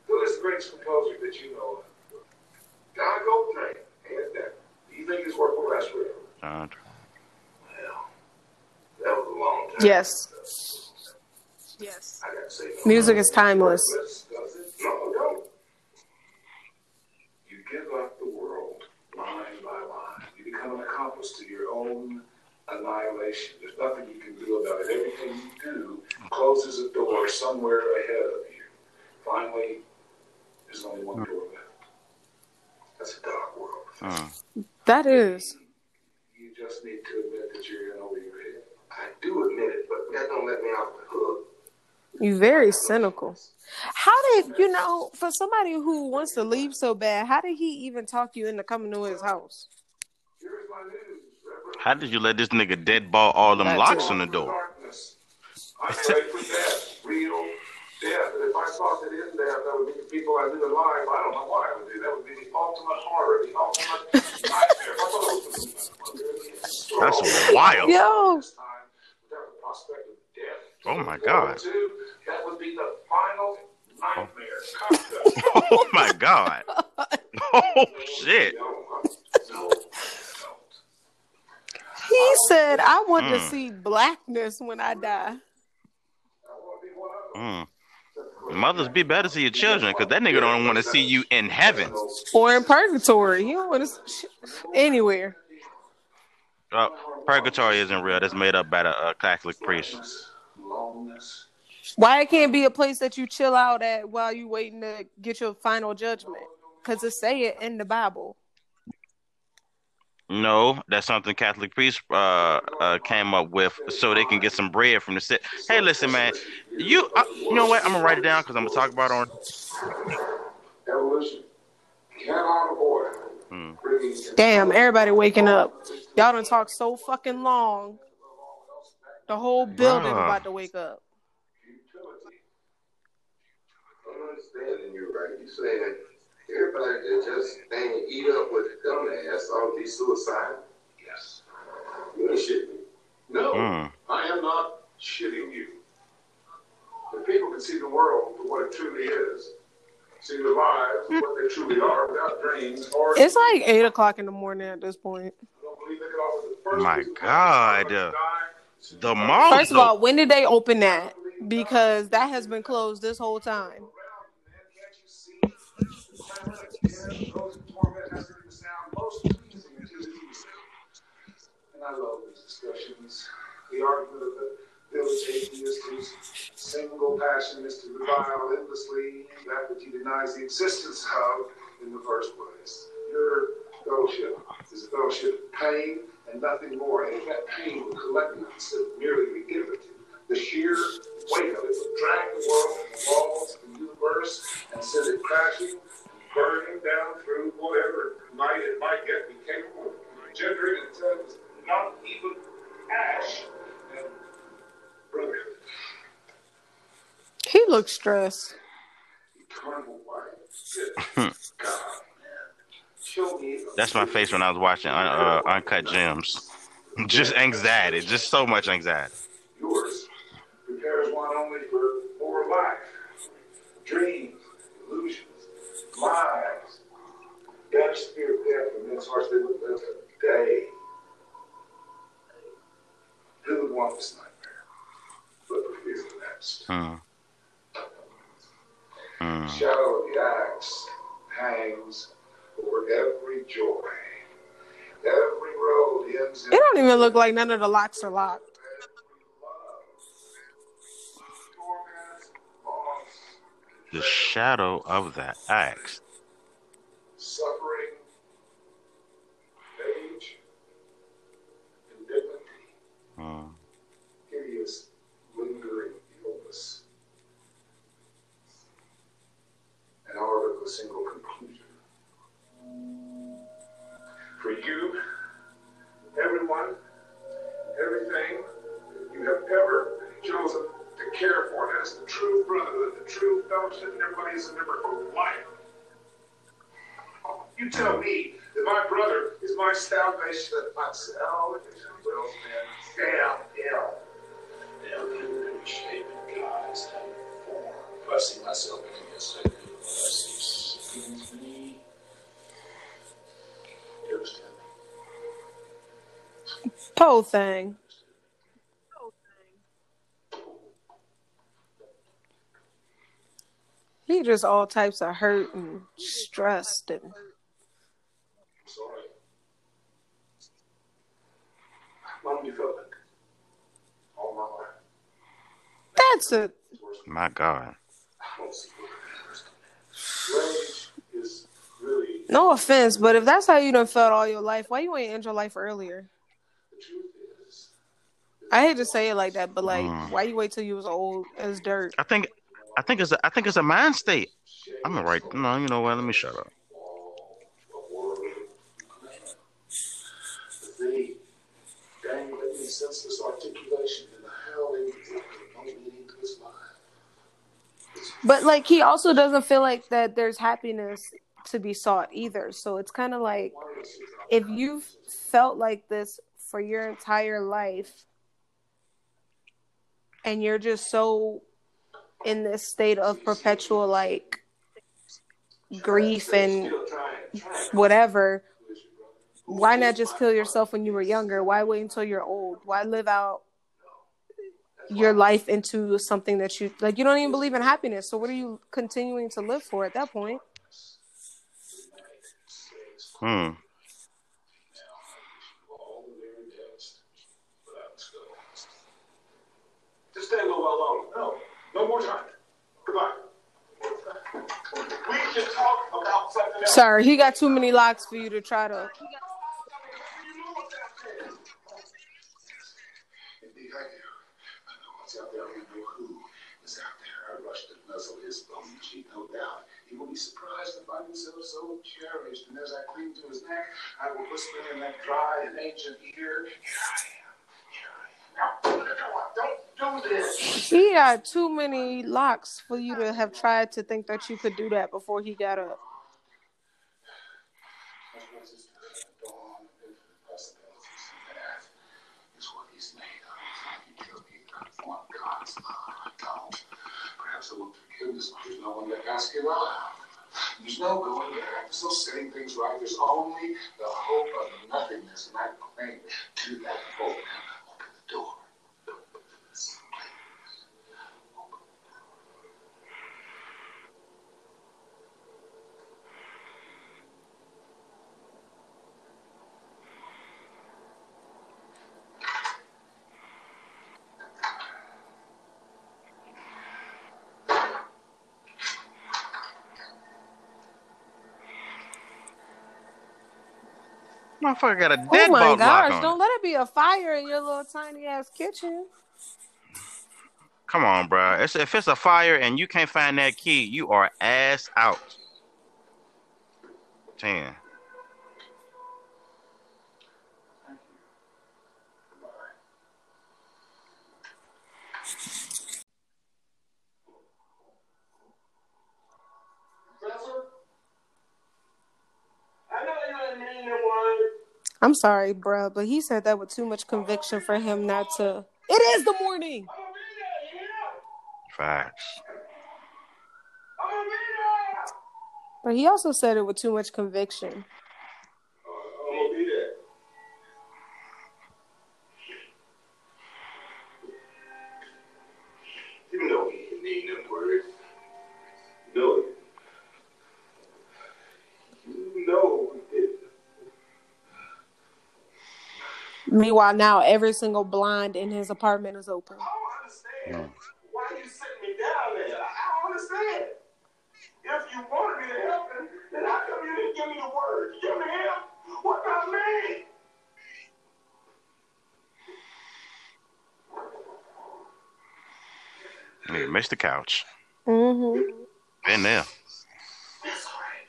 Who is the greatest composer that you know of? John Coltrane, hands down. Do you think his work will last forever? Uh, Well, that was a long time. Yes. Yes. I gotta say, no. Music is timeless. Does it? No, no. You give up the world line by line. You become an accomplice to your own annihilation. There's nothing you can do about it. Everything you do closes a door somewhere ahead of you. Finally, there's only one door left. That's a dark world. uh. That is. You just need to admit that you're in over your head. I do admit it, but that don't let me off the hook. You very cynical. How did you know for somebody who wants to leave so bad? How did he even talk you into coming to his house? Here's my news, Reverend. How did you let this nigga dead ball all them That locks too. on the door? Darkness. I pray for death, real death. And if I thought that in death, that would be the people I knew alive. I don't know what I would do. That would be the ultimate horror, the ultimate nightmare. If I thought it was- That's wild. Yo, Oh my God. Two, that would be the final nightmare. Concept. Oh my god. Oh shit. He said, "I want to Mm. see blackness when I die." I want to be one of them. Mm. Mothers be better to your children because that nigga don't want to see you in heaven. Or in purgatory. You don't want to anywhere. Uh, purgatory isn't real. That's made up by the uh, Catholic priest. Loneliness. Why it can't be a place that you chill out at while you waiting to get your final judgment? Because it say it in the Bible. No, that's something Catholic priests uh, uh, came up with so they can get some bread from the city. Hey, listen, man, you uh, you know what? I'm gonna write it down because I'm gonna talk about it on. Evolution. Hmm. Damn, everybody waking up. Y'all done talk so fucking long. The whole building Bruh. about to wake up. utility. I'm understanding you right. You saying everybody that just ain't eat up with the dumbass ought to be suicidal? Yes. You ain't shitting me. No, Mm. I am not shitting you. If people can see the world for what it truly is, see their lives for what they truly are without dreams or It's like eight o'clock in the morning at this point. I don't believe they could offer the first My reason why God. Somebody died. The mall. First of all, when did they open that? Because that has been closed this whole time. Can't you see the clamor again? Those in torment has to be the sound most pleasing to the ears. And I love these discussions. The argument of the village atheist whose single passion is to revile endlessly that which he denies the existence of in the first place. Your fellowship is a fellowship of pain and nothing more. And if that pain would collect instead of merely be given to the sheer weight of it would drag the world from the walls of the universe and send it crashing and burning down through whatever might it might yet be capable of engendering until it was not even ash. And brother, He looks stressed. eternal life. Hmm. God, man. Show me. a That's my face when I was watching uh, uh, Uncut Gems. Just anxiety, just so much anxiety. Yours prepares one only for more life, dreams, illusions, lies, to fear death, and that's harsh they would live a day. Who would want this nightmare? But for fear the next. Hmm. Hmm. Shadow of the axe hangs over every joy. Every road ends in It don't even look like none of the locks are locked. The shadow of the axe. suffering, age, indignity, Hmm. hideous, lingering illness. And however, the single For you, everyone, everything you have ever chosen to care for as the true brotherhood, the true fellowship, and everybody is a member for life. You tell me that my brother is my salvation, my salvation. Well, man, him. Now you in shape and God's form. See myself in this, I Poe thing. He just all types of hurt and stressed and I'm sorry. You felt all my life. that's it. It's worse than My God. I don't see what it is. Rage is really No offense, but if that's how you done felt all your life, why you ain't end your life earlier? The. I hate to say it like that, but like, Mm. why you wait till you was old as dirt? I think I think it's a I think it's a mind state. I'm gonna write no, you know what, let me shut up. The dangling in senseless articulation in the howling don't lead into his mind. But like, he also doesn't feel like that there's happiness to be sought either. So it's kind of like if you've felt like this for your entire life and you're just so in this state of perpetual like grief and whatever why not just kill yourself when you were younger? Why wait until you're old? Why live out your life into something that you like you don't even believe in happiness. So what are you continuing to live for at that point? Hmm. all the very best, but I must go. Just stay a little while longer. No, no more time. Goodbye. We should talk about something else. sorry he got too many locks for you to try to Indeed, I do. I know what's out there. I know who is out there. I rushed to nuzzle his bony cheek, no doubt. He will be surprised to find himself so cherished. And as I cling to his neck, I will whisper in that dry and ancient ear, Here I am. He got too many locks for you to have tried to think that you could do that before he got up. There's no going back. There's no setting things right. There's only the hope of nothingness, and I to that hope. Door. Motherfucker got a oh deadbolt my lock gosh on. don't it. let it be a fire in your little tiny ass kitchen Come on, bro. It's, if it's a fire and you can't find that key, you are ass out. Ten. Thank you. Goodbye. Professor? I know you didn't mean to worry. I'm sorry, bruh, but he said that with too much conviction for him not to. It is the morning. I'm gonna be there, you know? Facts. I'm gonna be there! But he also said it with too much conviction. Meanwhile, now every single blind in his apartment is open. I don't understand. Why you sitting me down there? I don't understand. If you wanted me to help him, then how come you didn't give me the word? Give me him. What about me? Yeah, Mr. Couch. Mm-hmm. Been there. That's all right.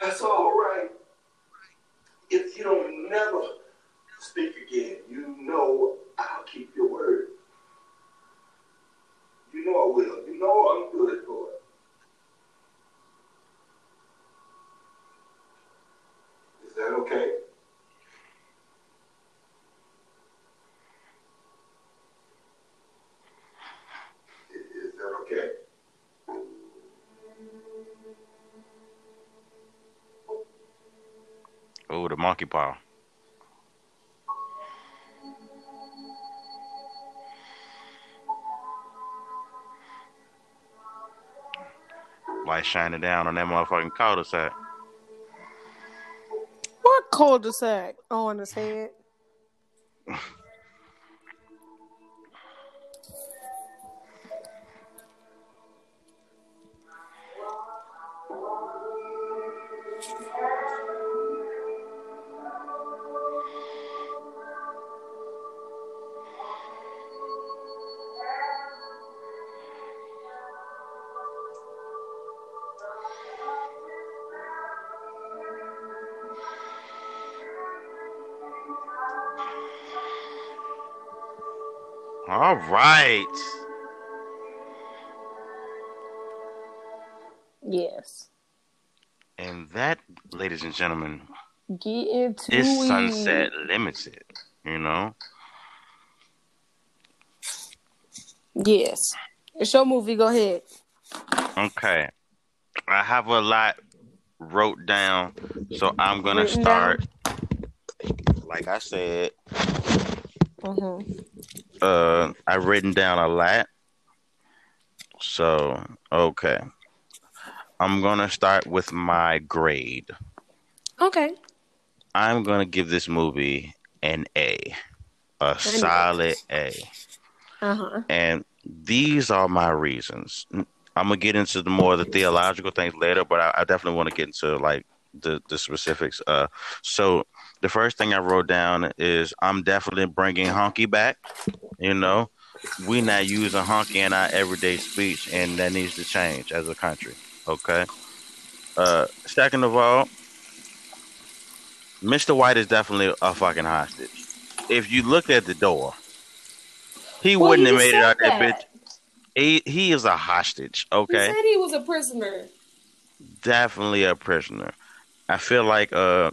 That's all right. If you don't never speak again, you know I'll keep your word. You know I will. You know I'm good it. Is that okay? Is that okay? Oh, the monkey paw. Shining down on that motherfucking cul-de-sac. What cul-de-sac oh, on his head? Right. Yes. And that, ladies and gentlemen, Get into is it. Sunset Limited. You know? Yes. It's your movie. Go ahead. Okay. I have a lot wrote down, so I'm gonna Written start. Like I said, Mm-hmm. Uh, I've written down a lot. So okay, I'm gonna start with my grade. Okay. I'm gonna give this movie an A, a solid A. Uh huh. And these are my reasons. I'm gonna get into the more of the theological things later, but I, I definitely want to get into like the the specifics. Uh, so the first thing I wrote down is I'm definitely bringing honky back. You know, we not using honky in our everyday speech, and that needs to change as a country. Okay. Uh, second of all, Mr. White is definitely a fucking hostage. If you looked at the door, he Well, wouldn't he have made it out that that. bitch. He he is a hostage. He Okay, said he was a prisoner. definitely a prisoner. I feel like uh,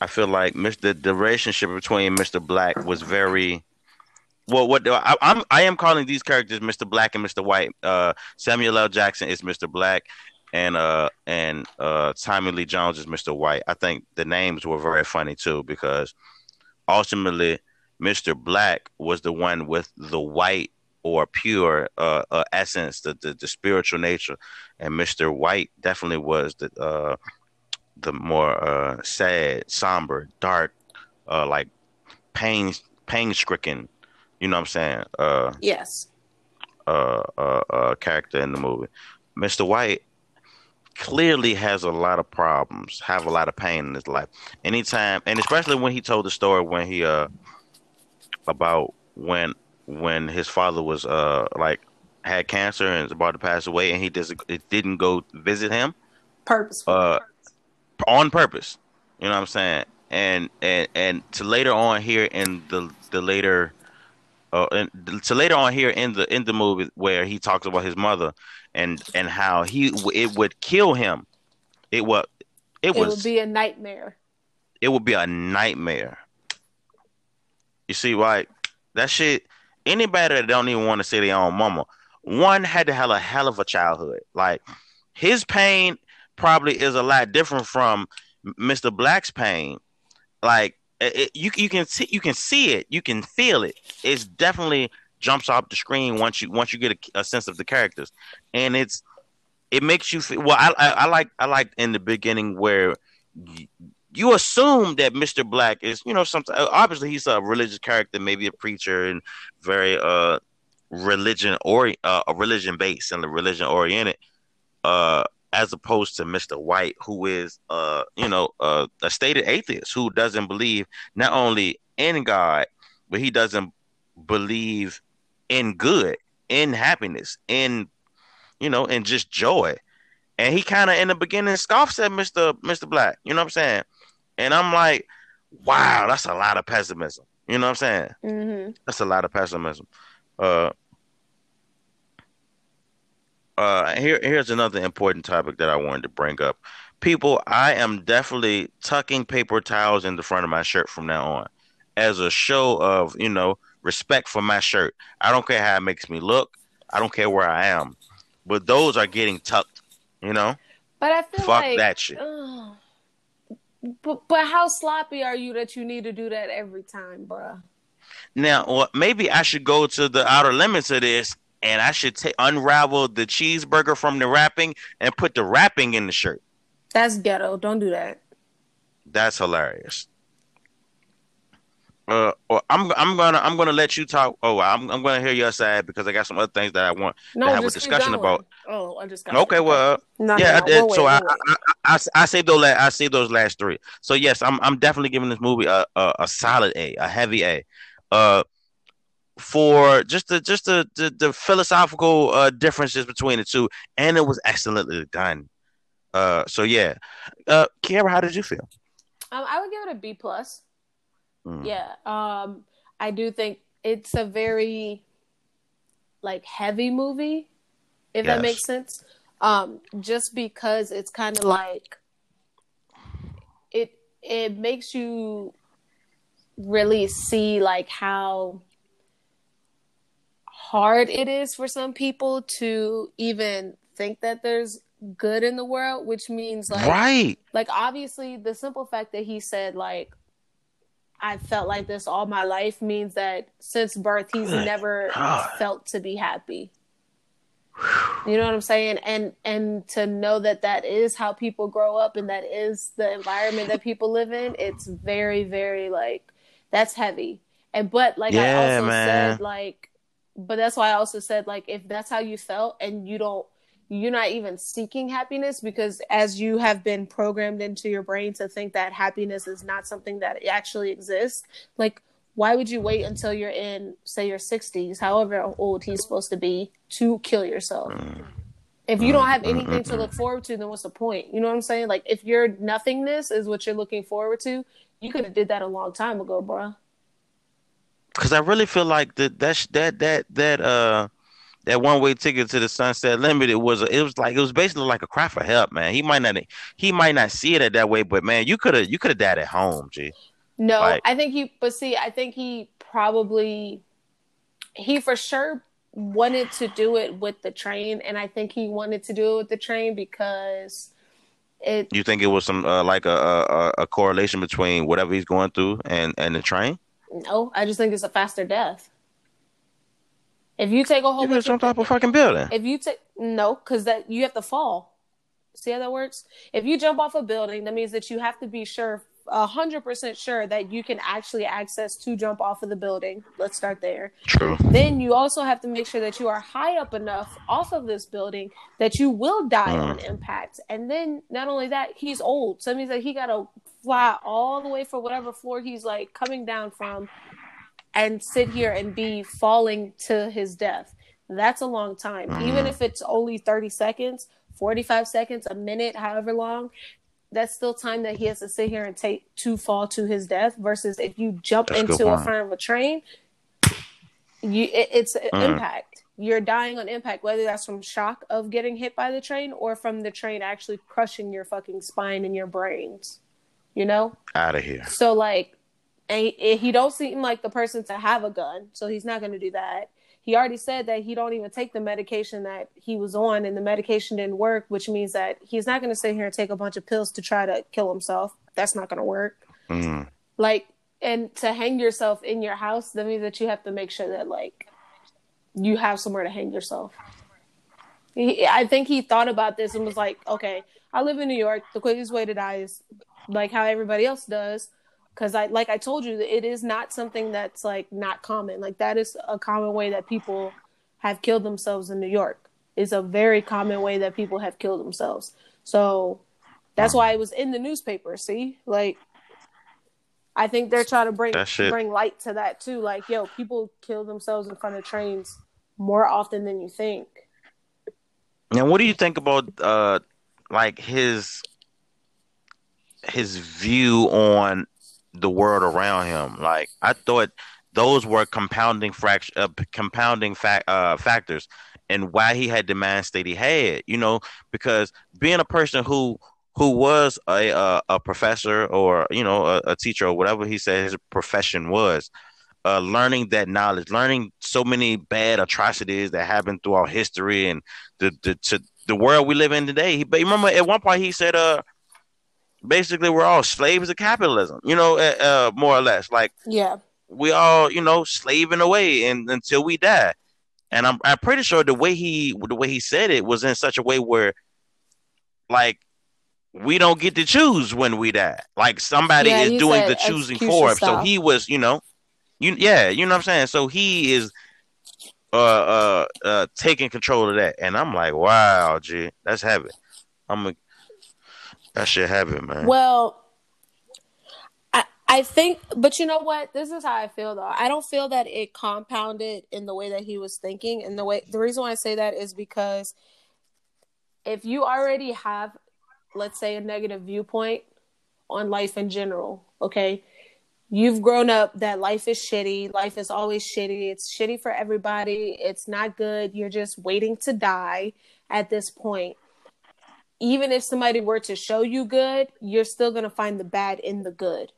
I feel like Mr. The relationship between Mr. Black was very. Well, what I, I'm I am calling these characters Mr. Black and Mr. White. Uh, Samuel L. Jackson is Mr. Black, and uh and uh Tommy Lee Jones is Mr. White. I think the names were very funny too because ultimately Mr. Black was the one with the white or pure uh, uh essence, the, the the spiritual nature, and Mr. White definitely was the uh the more uh sad, somber, dark, uh like pain pain stricken, you know what I'm saying? Uh Yes. uh, uh, uh, character in the movie. Mr. White clearly has a lot of problems, have a lot of pain in his life. Anytime, and especially when he told the story when he uh about when when his father was uh like had cancer and was about to pass away, and he just it didn't go visit him Purposeful. uh on purpose. You know what I'm saying? And and and to later on here in the the later uh and to later on here in the in the movie where he talks about his mother and and how he it would kill him. It would it, it was would be a nightmare. it would be a nightmare. You see, like that shit. Anybody that don't even want to see their own mama, one had to have a hell of a childhood. Like his pain probably is a lot different from Mr. Black's pain. Like it, you you can see you can see it, you can feel it. It's definitely jumps off the screen once you once you get a, a sense of the characters, and it's it makes you feel. Well, I, I, I like I like in the beginning where. You, you assume that Mr. Black is, you know, something. Obviously, he's a religious character, maybe a preacher, and very uh religion or uh, religion based and religion oriented. Uh, as opposed to Mr. White, who is, uh, you know, uh, a stated atheist who doesn't believe not only in God, but he doesn't believe in good, in happiness, in, you know, in just joy. And he kind of in the beginning scoffs at Mr. Mr. Black. You know what I'm saying? And I'm like, wow, that's a lot of pessimism. You know what I'm saying? Mm-hmm. That's a lot of pessimism. Uh, uh, here, here's another important topic that I wanted to bring up. People, I am definitely tucking paper towels in the front of my shirt from now on, as a show of you know respect for my shirt. I don't care how it makes me look. I don't care where I am, but those are getting tucked. You know. But I feel Fuck like that shit. ugh. but but how sloppy are you that you need to do that every time, bruh? Now, well, maybe I should go to the outer limits of this, and I should ta- unravel the cheeseburger from the wrapping and put the wrapping in the shirt. That's ghetto. Don't do that. That's hilarious. Uh, or I'm I'm gonna I'm gonna let you talk. Oh, I'm I'm gonna hear your side because I got some other things that I want No, to have a just keep discussion going. about. Oh, I'm just got Okay, well, no, yeah, no, I did. We'll so wait, I, we'll. I, I, I, I saved those. La- I saved those last three. So yes, I'm I'm definitely giving this movie a a, a solid A, a heavy A. Uh, for just the just the the, the philosophical uh differences between the two, and it was excellently done. Uh, so yeah, uh, Kiara, how did you feel? Um, I would give it a B plus. Mm. Yeah. Um, I do think it's a very like heavy movie, if Yes. that makes sense. Um, just because it's kind of like it it makes you really see like how hard it is for some people to even think that there's good in the world, which means like right. like obviously the simple fact that he said like I felt like this all my life means that since birth he's Good never God. felt to be happy. You know what I'm saying? And and to know that that is how people grow up and that is the environment that people live in, it's very very like that's heavy. And but like I also man. said like but that's why I also said like if that's how you felt and you don't you're not even seeking happiness because as you have been programmed into your brain to think that happiness is not something that actually exists like why would you wait until you're in say your 60s however old he's supposed to be to kill yourself? If you don't have anything to look forward to then what's the point? You know what i'm saying? Like if your nothingness is what you're looking forward to you could have did that a long time ago bro because I really feel like that that that that that uh that one way ticket to the Sunset Limited was a, it was like it was basically like a cry for help, man. He might not he might not see it that way, but man, you could have you could have died at home, G. No, Like- I think he, but see, I think he probably, he for sure wanted to do it with the train, and I think he wanted to do it with the train because it. You think it was some uh, like a, a a correlation between whatever he's going through and and the train? No, I just think it's a faster death. If you take a whole You bunch of, off a fucking building. if you take no, because that you have to fall. See how that works? If you jump off a building, that means that you have to be sure, a hundred percent sure that you can actually access to jump off of the building. Let's start there. True. then you also have to make sure that you are high up enough off of this building that you will die Mm. on impact. And then not only that, he's old. So that means that he gotta fly all the way for whatever floor he's like coming down from and sit here and be falling to his death. That's a long time. Even if it's only 30 seconds, 45 seconds, a minute, however long, that's still time that he has to sit here and take to fall to his death versus if you jump That's into a front of a train, you it, it's an Mm. impact. You're dying on impact, whether that's from shock of getting hit by the train or from the train actually crushing your fucking spine and your brains. You know? Out of here. So like, and he, he don't seem like the person to have a gun, so he's not going to do that. He already said that he don't even take the medication that he was on and the medication didn't work which means that he's not going to sit here and take a bunch of pills to try to kill himself. That's not going to work. Mm. like and to hang yourself in your house that means that you have to make sure that like you have somewhere to hang yourself. He, i think he thought about this and was like okay i live in new york. The quickest way to die is like how everybody else does because i like i told you it is not something that's like not common like that is a common way that people have killed themselves in new york is a very common way that people have killed themselves so that's why it was in the newspaper see like I think they're trying to bring bring light to that too. Like, yo, people kill themselves in front of trains more often than you think. Now, what do you think about uh, like his his view on the world around him? Like, I thought those were compounding fract- uh, compounding fact uh, factors, and why he had the mind state he had. You know, because being a person who who was a a, a professor or you know a, a teacher or whatever he said his profession was. Uh, learning that knowledge, learning so many bad atrocities that happened throughout history, and the the to the world we live in today. But remember, at one point he said, "Uh, basically, we're all slaves of capitalism." You know, uh, uh, more or less, like Yeah. we all, you know, slaving away and until we die. And I'm I'm pretty sure the way he the way he said it was in such a way where, like, we don't get to choose when we die. Like somebody Yeah, is doing the choosing for us. So he was, you know, you yeah, you know what I'm saying. So he is uh uh uh taking control of that, and I'm like, wow, gee, that's heavy. I'm a, that shit heavy, man. Well, I I think, but you know what? This is how I feel though. I don't feel that it compounded in the way that he was thinking, and the way the reason why I say that is because if you already have, let's say, a negative viewpoint on life in general, okay. You've grown up that life is shitty. Life is always shitty. It's shitty for everybody. It's not good. You're just waiting to die at this point even if somebody were to show you good, you're still going to find the bad in the good.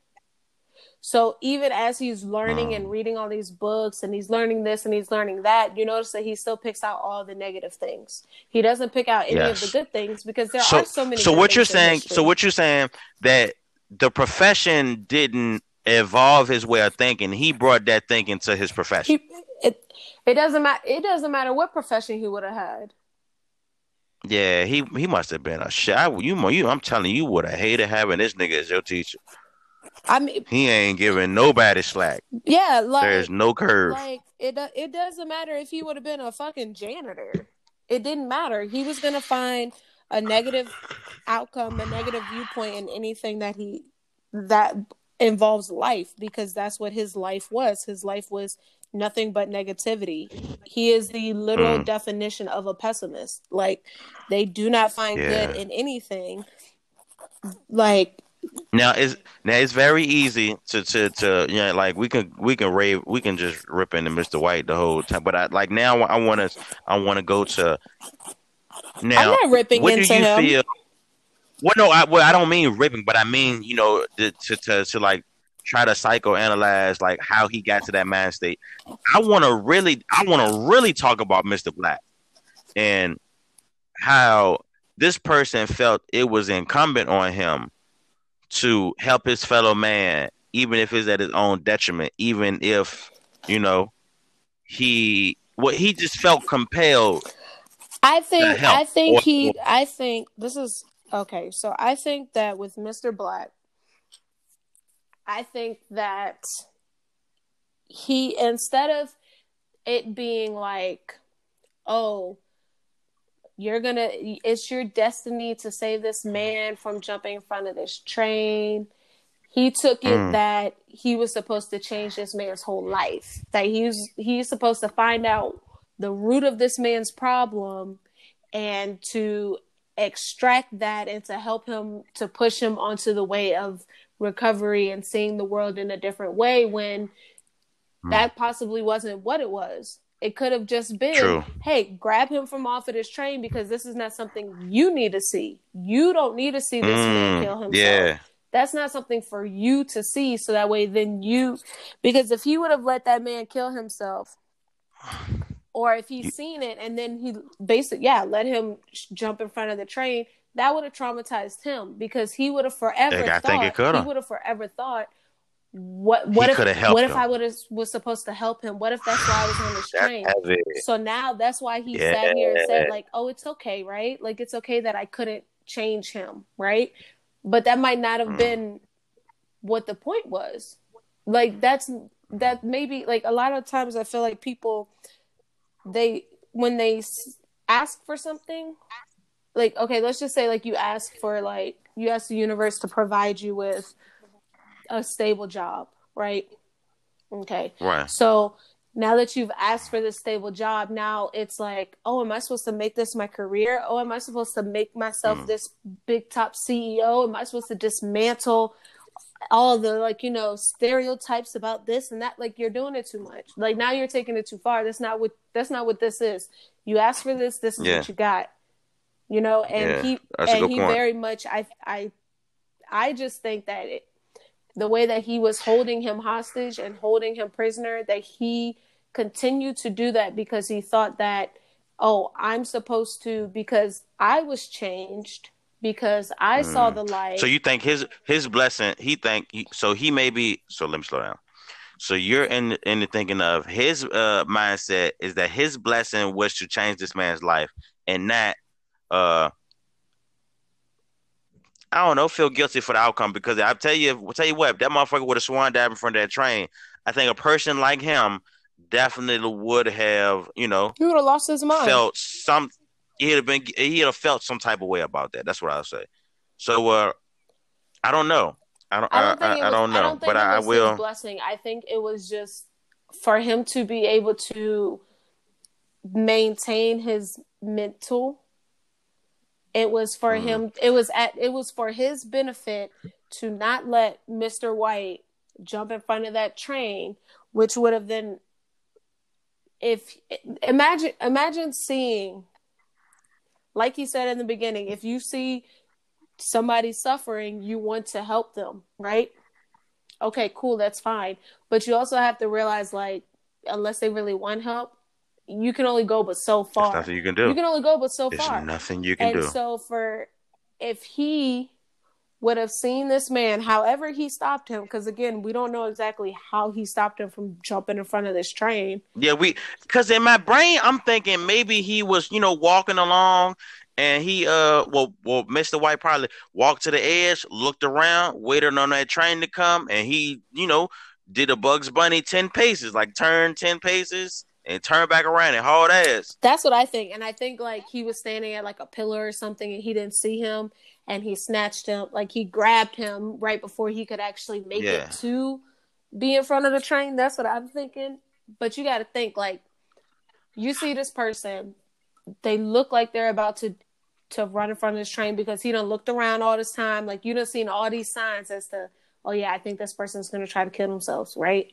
So even as he's learning and mm. reading all these books and he's learning this and he's learning that, you notice that he still picks out all the negative things. He doesn't pick out any Yes. of the good things because there so, are so many. so good what you're saying so what you're saying that the profession didn't evolve his way of thinking he brought that thinking to his profession he, it it doesn't matter. It doesn't matter what profession he would have had. Yeah he he must have been a shit I, you you i'm telling you you would have hated having this nigga as your teacher I mean, he ain't giving nobody slack yeah, like there's no curve Like it, it doesn't matter if he would have been a fucking janitor. It didn't matter. He was gonna find a negative outcome, a negative viewpoint in anything that he that involves life because that's what his life was. His life was nothing but negativity. He is the literal Mm. definition of a pessimist. Like they do not find good in anything. Like Now it's now it's very easy to to to you know like we can we can rave we can just rip into Mr. White the whole time, but I like now I want to I want to go to now. I'm not ripping what into do you him. feel? Well, no, I well I don't mean ripping, but I mean you know to to to, to like try to psychoanalyze like how he got to that mind state. I want to really I want to really talk about Mr. Black and how this person felt it was incumbent on him to help his fellow man, even if it's at his own detriment, even if you know he well he just felt compelled. I think I think or- he I think this is okay. So I think that with Mr. Black, I think that he instead of it being like, oh, you're gonna it's your destiny to save this man from jumping in front of this train. He took it Mm. that he was supposed to change this man's whole life. That he's he's supposed to find out the root of this man's problem and to extract that and to help him to push him onto the way of recovery and seeing the world in a different way when Hmm. that possibly wasn't what it was. It could have just been, True. hey, grab him from off of this train because this is not something you need to see. You don't need to see this man Mm, kill himself yeah, that's not something for you to see so that way then you because if he would have let that man kill himself or if he's seen it and then he basically yeah let him jump in front of the train that would have traumatized him because he would have forever I thought think it coulda. he would have forever thought what what He if what if him. I would have was supposed to help him what if that's why I was on this That's train so now that's why he sat here and Yeah. said like oh it's okay right like it's okay that I couldn't change him right but that might not have Mm. been what the point was like that's that maybe like a lot of times I feel like people they when they ask for something like okay let's just say like you ask for like you ask the universe to provide you with a stable job right? Okay. Right. so now that you've asked for this stable job now it's like oh am i supposed to make this my career? Oh am i supposed to make myself Mm. this big top ceo am i supposed to dismantle all the like you know stereotypes about this and that? Like you're doing it too much. Like now you're taking it too far. That's not what that's not what this is. You asked for this this is Yeah. what you got you know and Yeah, he and he point. very much i i i just think that it the way that he was holding him hostage and holding him prisoner that he continued to do that because he thought that oh i'm supposed to because i was changed because i saw Mm. the light So you think his his blessing? He think he, so. He may be. So let me slow down. So you're in in the thinking of his uh, mindset is that his blessing was to change this man's life, and not uh I don't know, feel guilty for the outcome because I tell you, I tell you what, that motherfucker would have swan dive in front of that train, I think a person like him definitely would have, you know, he would have lost his mind felt some. He'd have been, he'd have felt some type of way about that. That's what I'll say. So, uh, I don't know. I don't. I I, don't think I, it I don't know, I don't think but it I, I will. his blessing. I think it was just for him to be able to maintain his mental. It was for Mhm. him. It was at. It was for his benefit to not let Mister White jump in front of that train, which would have then. If imagine imagine seeing, like he said in the beginning, if you see somebody suffering, you want to help them, right? Okay, cool, that's fine. But you also have to realize, like, unless they really want help, you can only go but so far. There's nothing you can do. You can only go but so There's far. nothing you can and do. so, for if he would have seen this man, however he stopped him, because again, we don't know exactly how he stopped him from jumping in front of this train. Yeah, we because in my brain I'm thinking maybe he was, you know, walking along and he uh well well Mr. White probably walked to the edge, looked around, waited on that train to come, and he, you know, did a Bugs Bunny ten paces, like turn ten paces and turn back around and hauled ass. That's what I think. And I think like he was standing at like a pillar or something and he didn't see him and he snatched him, like he grabbed him right before he could actually make Yeah. it to be in front of the train. That's what I'm thinking. But you got to think like you see this person, they look like they're about to to run in front of this train because he done looked around all this time. Like you done seen all these signs as to, oh yeah, I think this person's gonna try to kill themselves, right?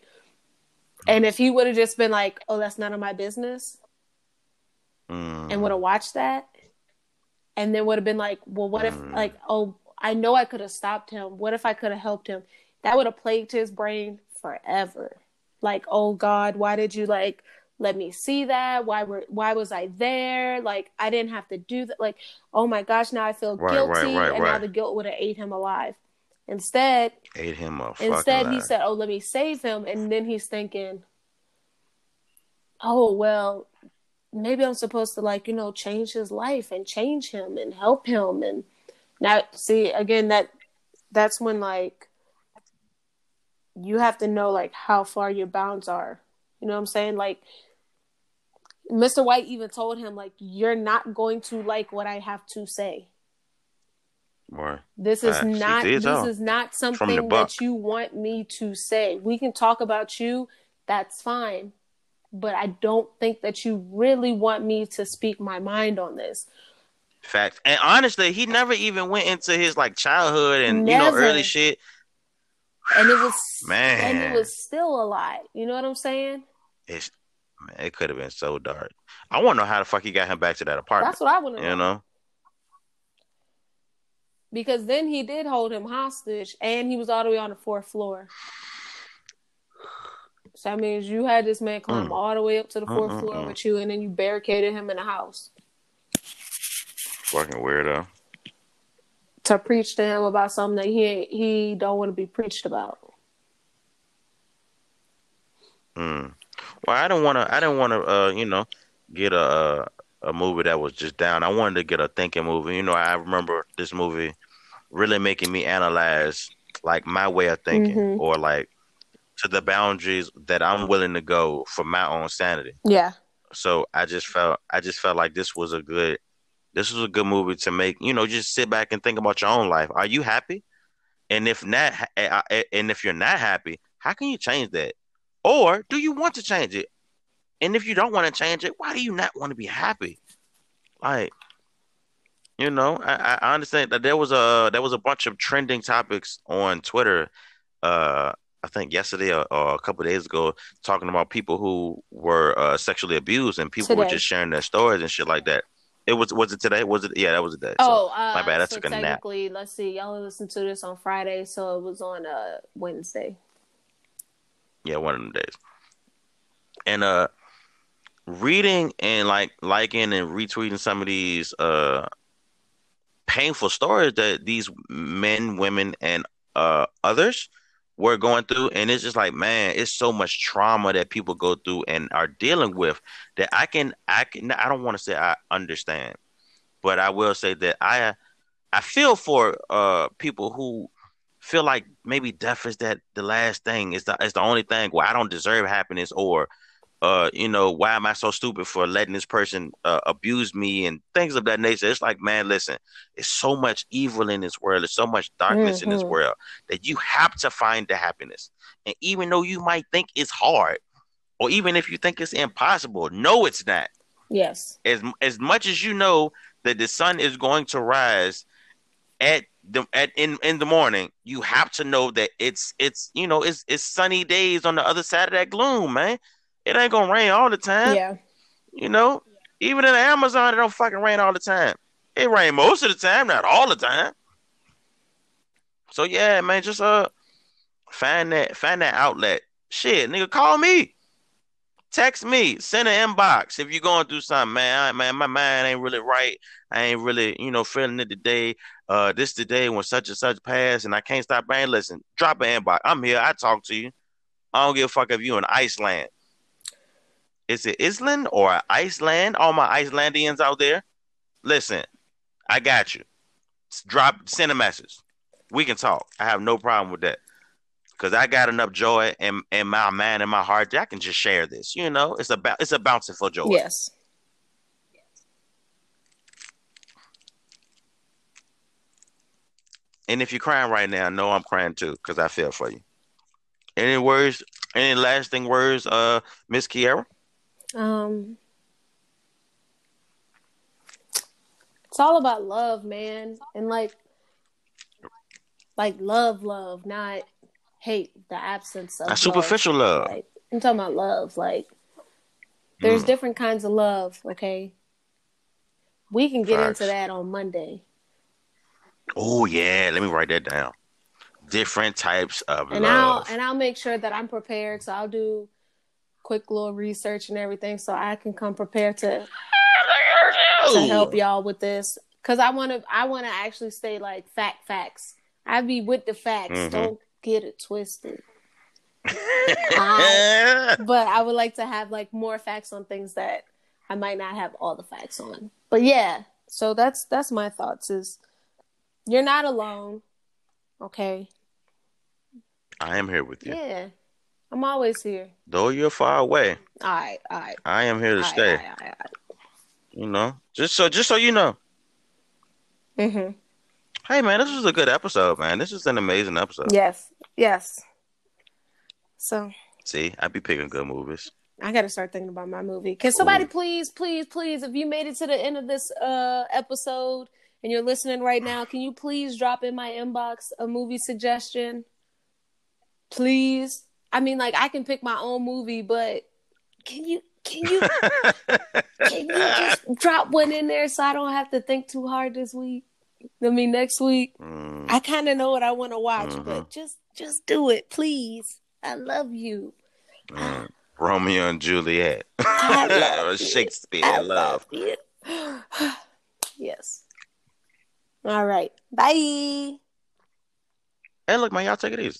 And if he would have just been like, oh, that's none of my business, Mm. and would have watched that and then would have been like well what if Mm. like oh i know i could have stopped him. What if i could have helped him? That would have plagued his brain forever. Like oh god why did you like let me see that? Why were why was i there? Like i didn't have to do that. Like oh my gosh now i feel Right, guilty right, right, and now the guilt would have ate him alive instead ate him up. Instead, he said, "Oh, let me save him," and then he's thinking, "Oh, well, maybe I'm supposed to like you know change his life and change him and help him." And now, see again that that's when like you have to know like how far your bounds are. You know what I'm saying? Like Mr. White even told him like you're not going to like what I have to say. Boy. This is ah, Facts. Not this is not something that you want me to say. We can talk about you, that's fine. But I don't think that you really want me to speak my mind on this. Facts. And honestly, he never even went into his like childhood and you know early shit. And it was Man. and it was still a lot. You know what I'm saying? It's man, it could have been so dark. I want to know how the fuck he got him back to that apartment. That's what I want to know. you know. Because then he did hold him hostage and he was all the way on the fourth floor. So that means you had this man climb Mm. all the way up to the 4th Mm-mm-mm. floor with you, and then you barricaded him in the house Fucking weirdo. to preach to him about something that he ain't- he don't want to be preached about. Mm. Well, I don't want to. I don't want to. Uh, you know, get a uh, a movie that was just down. I wanted to get a thinking movie. You know, I remember this movie really making me analyze like my way of thinking, Mhm. or like to the boundaries that I'm willing to go for my own sanity. Yeah. So I just felt. I just felt like this was a good. This was a good movie to make. You know, just sit back and think about your own life. Are you happy? And if not, eh, eh, and if you're not happy, how can you change that? Or do you want to change it? And if you don't want to change it, why do you not want to be happy? Like, you know, I, I- understand that there was a there was a bunch of trending topics on Twitter. Uh, I think yesterday or, or a couple of days ago, talking about people who were uh, sexually abused and people were just sharing their stories and shit like that. It was was it today? Was it? Yeah, that was the day. So, Oh, uh, my bad, I so took a nap. let's see. Y'all listened to this on Friday, so it was on uh Wednesday. Yeah, one of them days. And uh reading and like liking and retweeting some of these uh painful stories that these men, women and uh others were going through. And it's just like man, it's so much trauma that people go through and are dealing with that I can I can I don't want to say I understand, but I will say that I I feel for uh people who feel like maybe death is that the last thing is the is the only thing where I don't deserve happiness or uh you know why am I so stupid for letting this person uh, abuse me and things of that nature it's like man listen it's so much evil in this world there's so much darkness in this Mhm. world that you have to find the happiness and even though you might think it's hard or even if you think it's impossible no it's not Yes. as as much as you know that the sun is going to rise at the at in in the morning, you have to know that it's it's you know it's it's sunny days on the other side of that gloom, man. It ain't gonna rain all the time. Yeah. You know, even in the Amazon, it don't fucking rain all the time. It rain most of the time, not all the time. So yeah, man, just uh find that find that outlet. Shit, nigga, call me. Text me, send an inbox if you're going through something, man. I, man, my mind ain't really right. I ain't really, you know, feeling it today. Uh, this today when such and such passed, and I can't stop man. Listen, drop an inbox. I'm here. I talk to you. I don't give a fuck if you in Iceland. Is it Island or Iceland? All my Icelandians out there, listen, I got you. Drop, send a message. We can talk. I have no problem with that. Cause I got enough joy in, in my mind and my heart that I can just share this. You know, it's about it's a bountiful joy. Yes. And if you're crying right now, know I'm crying too, because I feel for you. Any words, any lasting words, uh, Miss Kiera? Um, it's all about love, man, and like, like love, love, not hate. The absence of Not superficial love. Like, I'm talking about love. Like, there's Mm. different kinds of love. Okay, we can get Facts. into that on Monday, Oh yeah, let me write that down. Different types of and I'll love. and I'll make sure that I'm prepared. So I'll do quick little research and everything, so I can come prepared to to help y'all with this because I want to I want to actually say like fact facts. I be with the facts. Mhm. Don't get it twisted. I- But I would like to have like more facts on things that I might not have all the facts on. But yeah, so that's that's my thoughts is you're not alone. Okay. I am here with you. Yeah. I'm always here. Though you're far away, All right, all right. I am here to all right, stay. all right, all right, You know, just so just so you know. Mhm. Hey man, this was a good episode, man. This is an amazing episode. Yes. Yes. So See, I be picking good movies. I gotta start thinking about my movie. Can somebody please, please, please, if you made it to the end of this uh episode and you're listening right now, can you please drop in my inbox a movie suggestion? Please. I mean, like I can pick my own movie, but can you can you can you just drop one in there so I don't have to think too hard this week? I mean next week. Mm, I kind of know what I want to watch, Mhm. but just just do it, please. I love you. Mm. Romeo and Juliet. Shakespeare I love. it. yes. All right. Bye. Hey, look, man, y'all take it easy.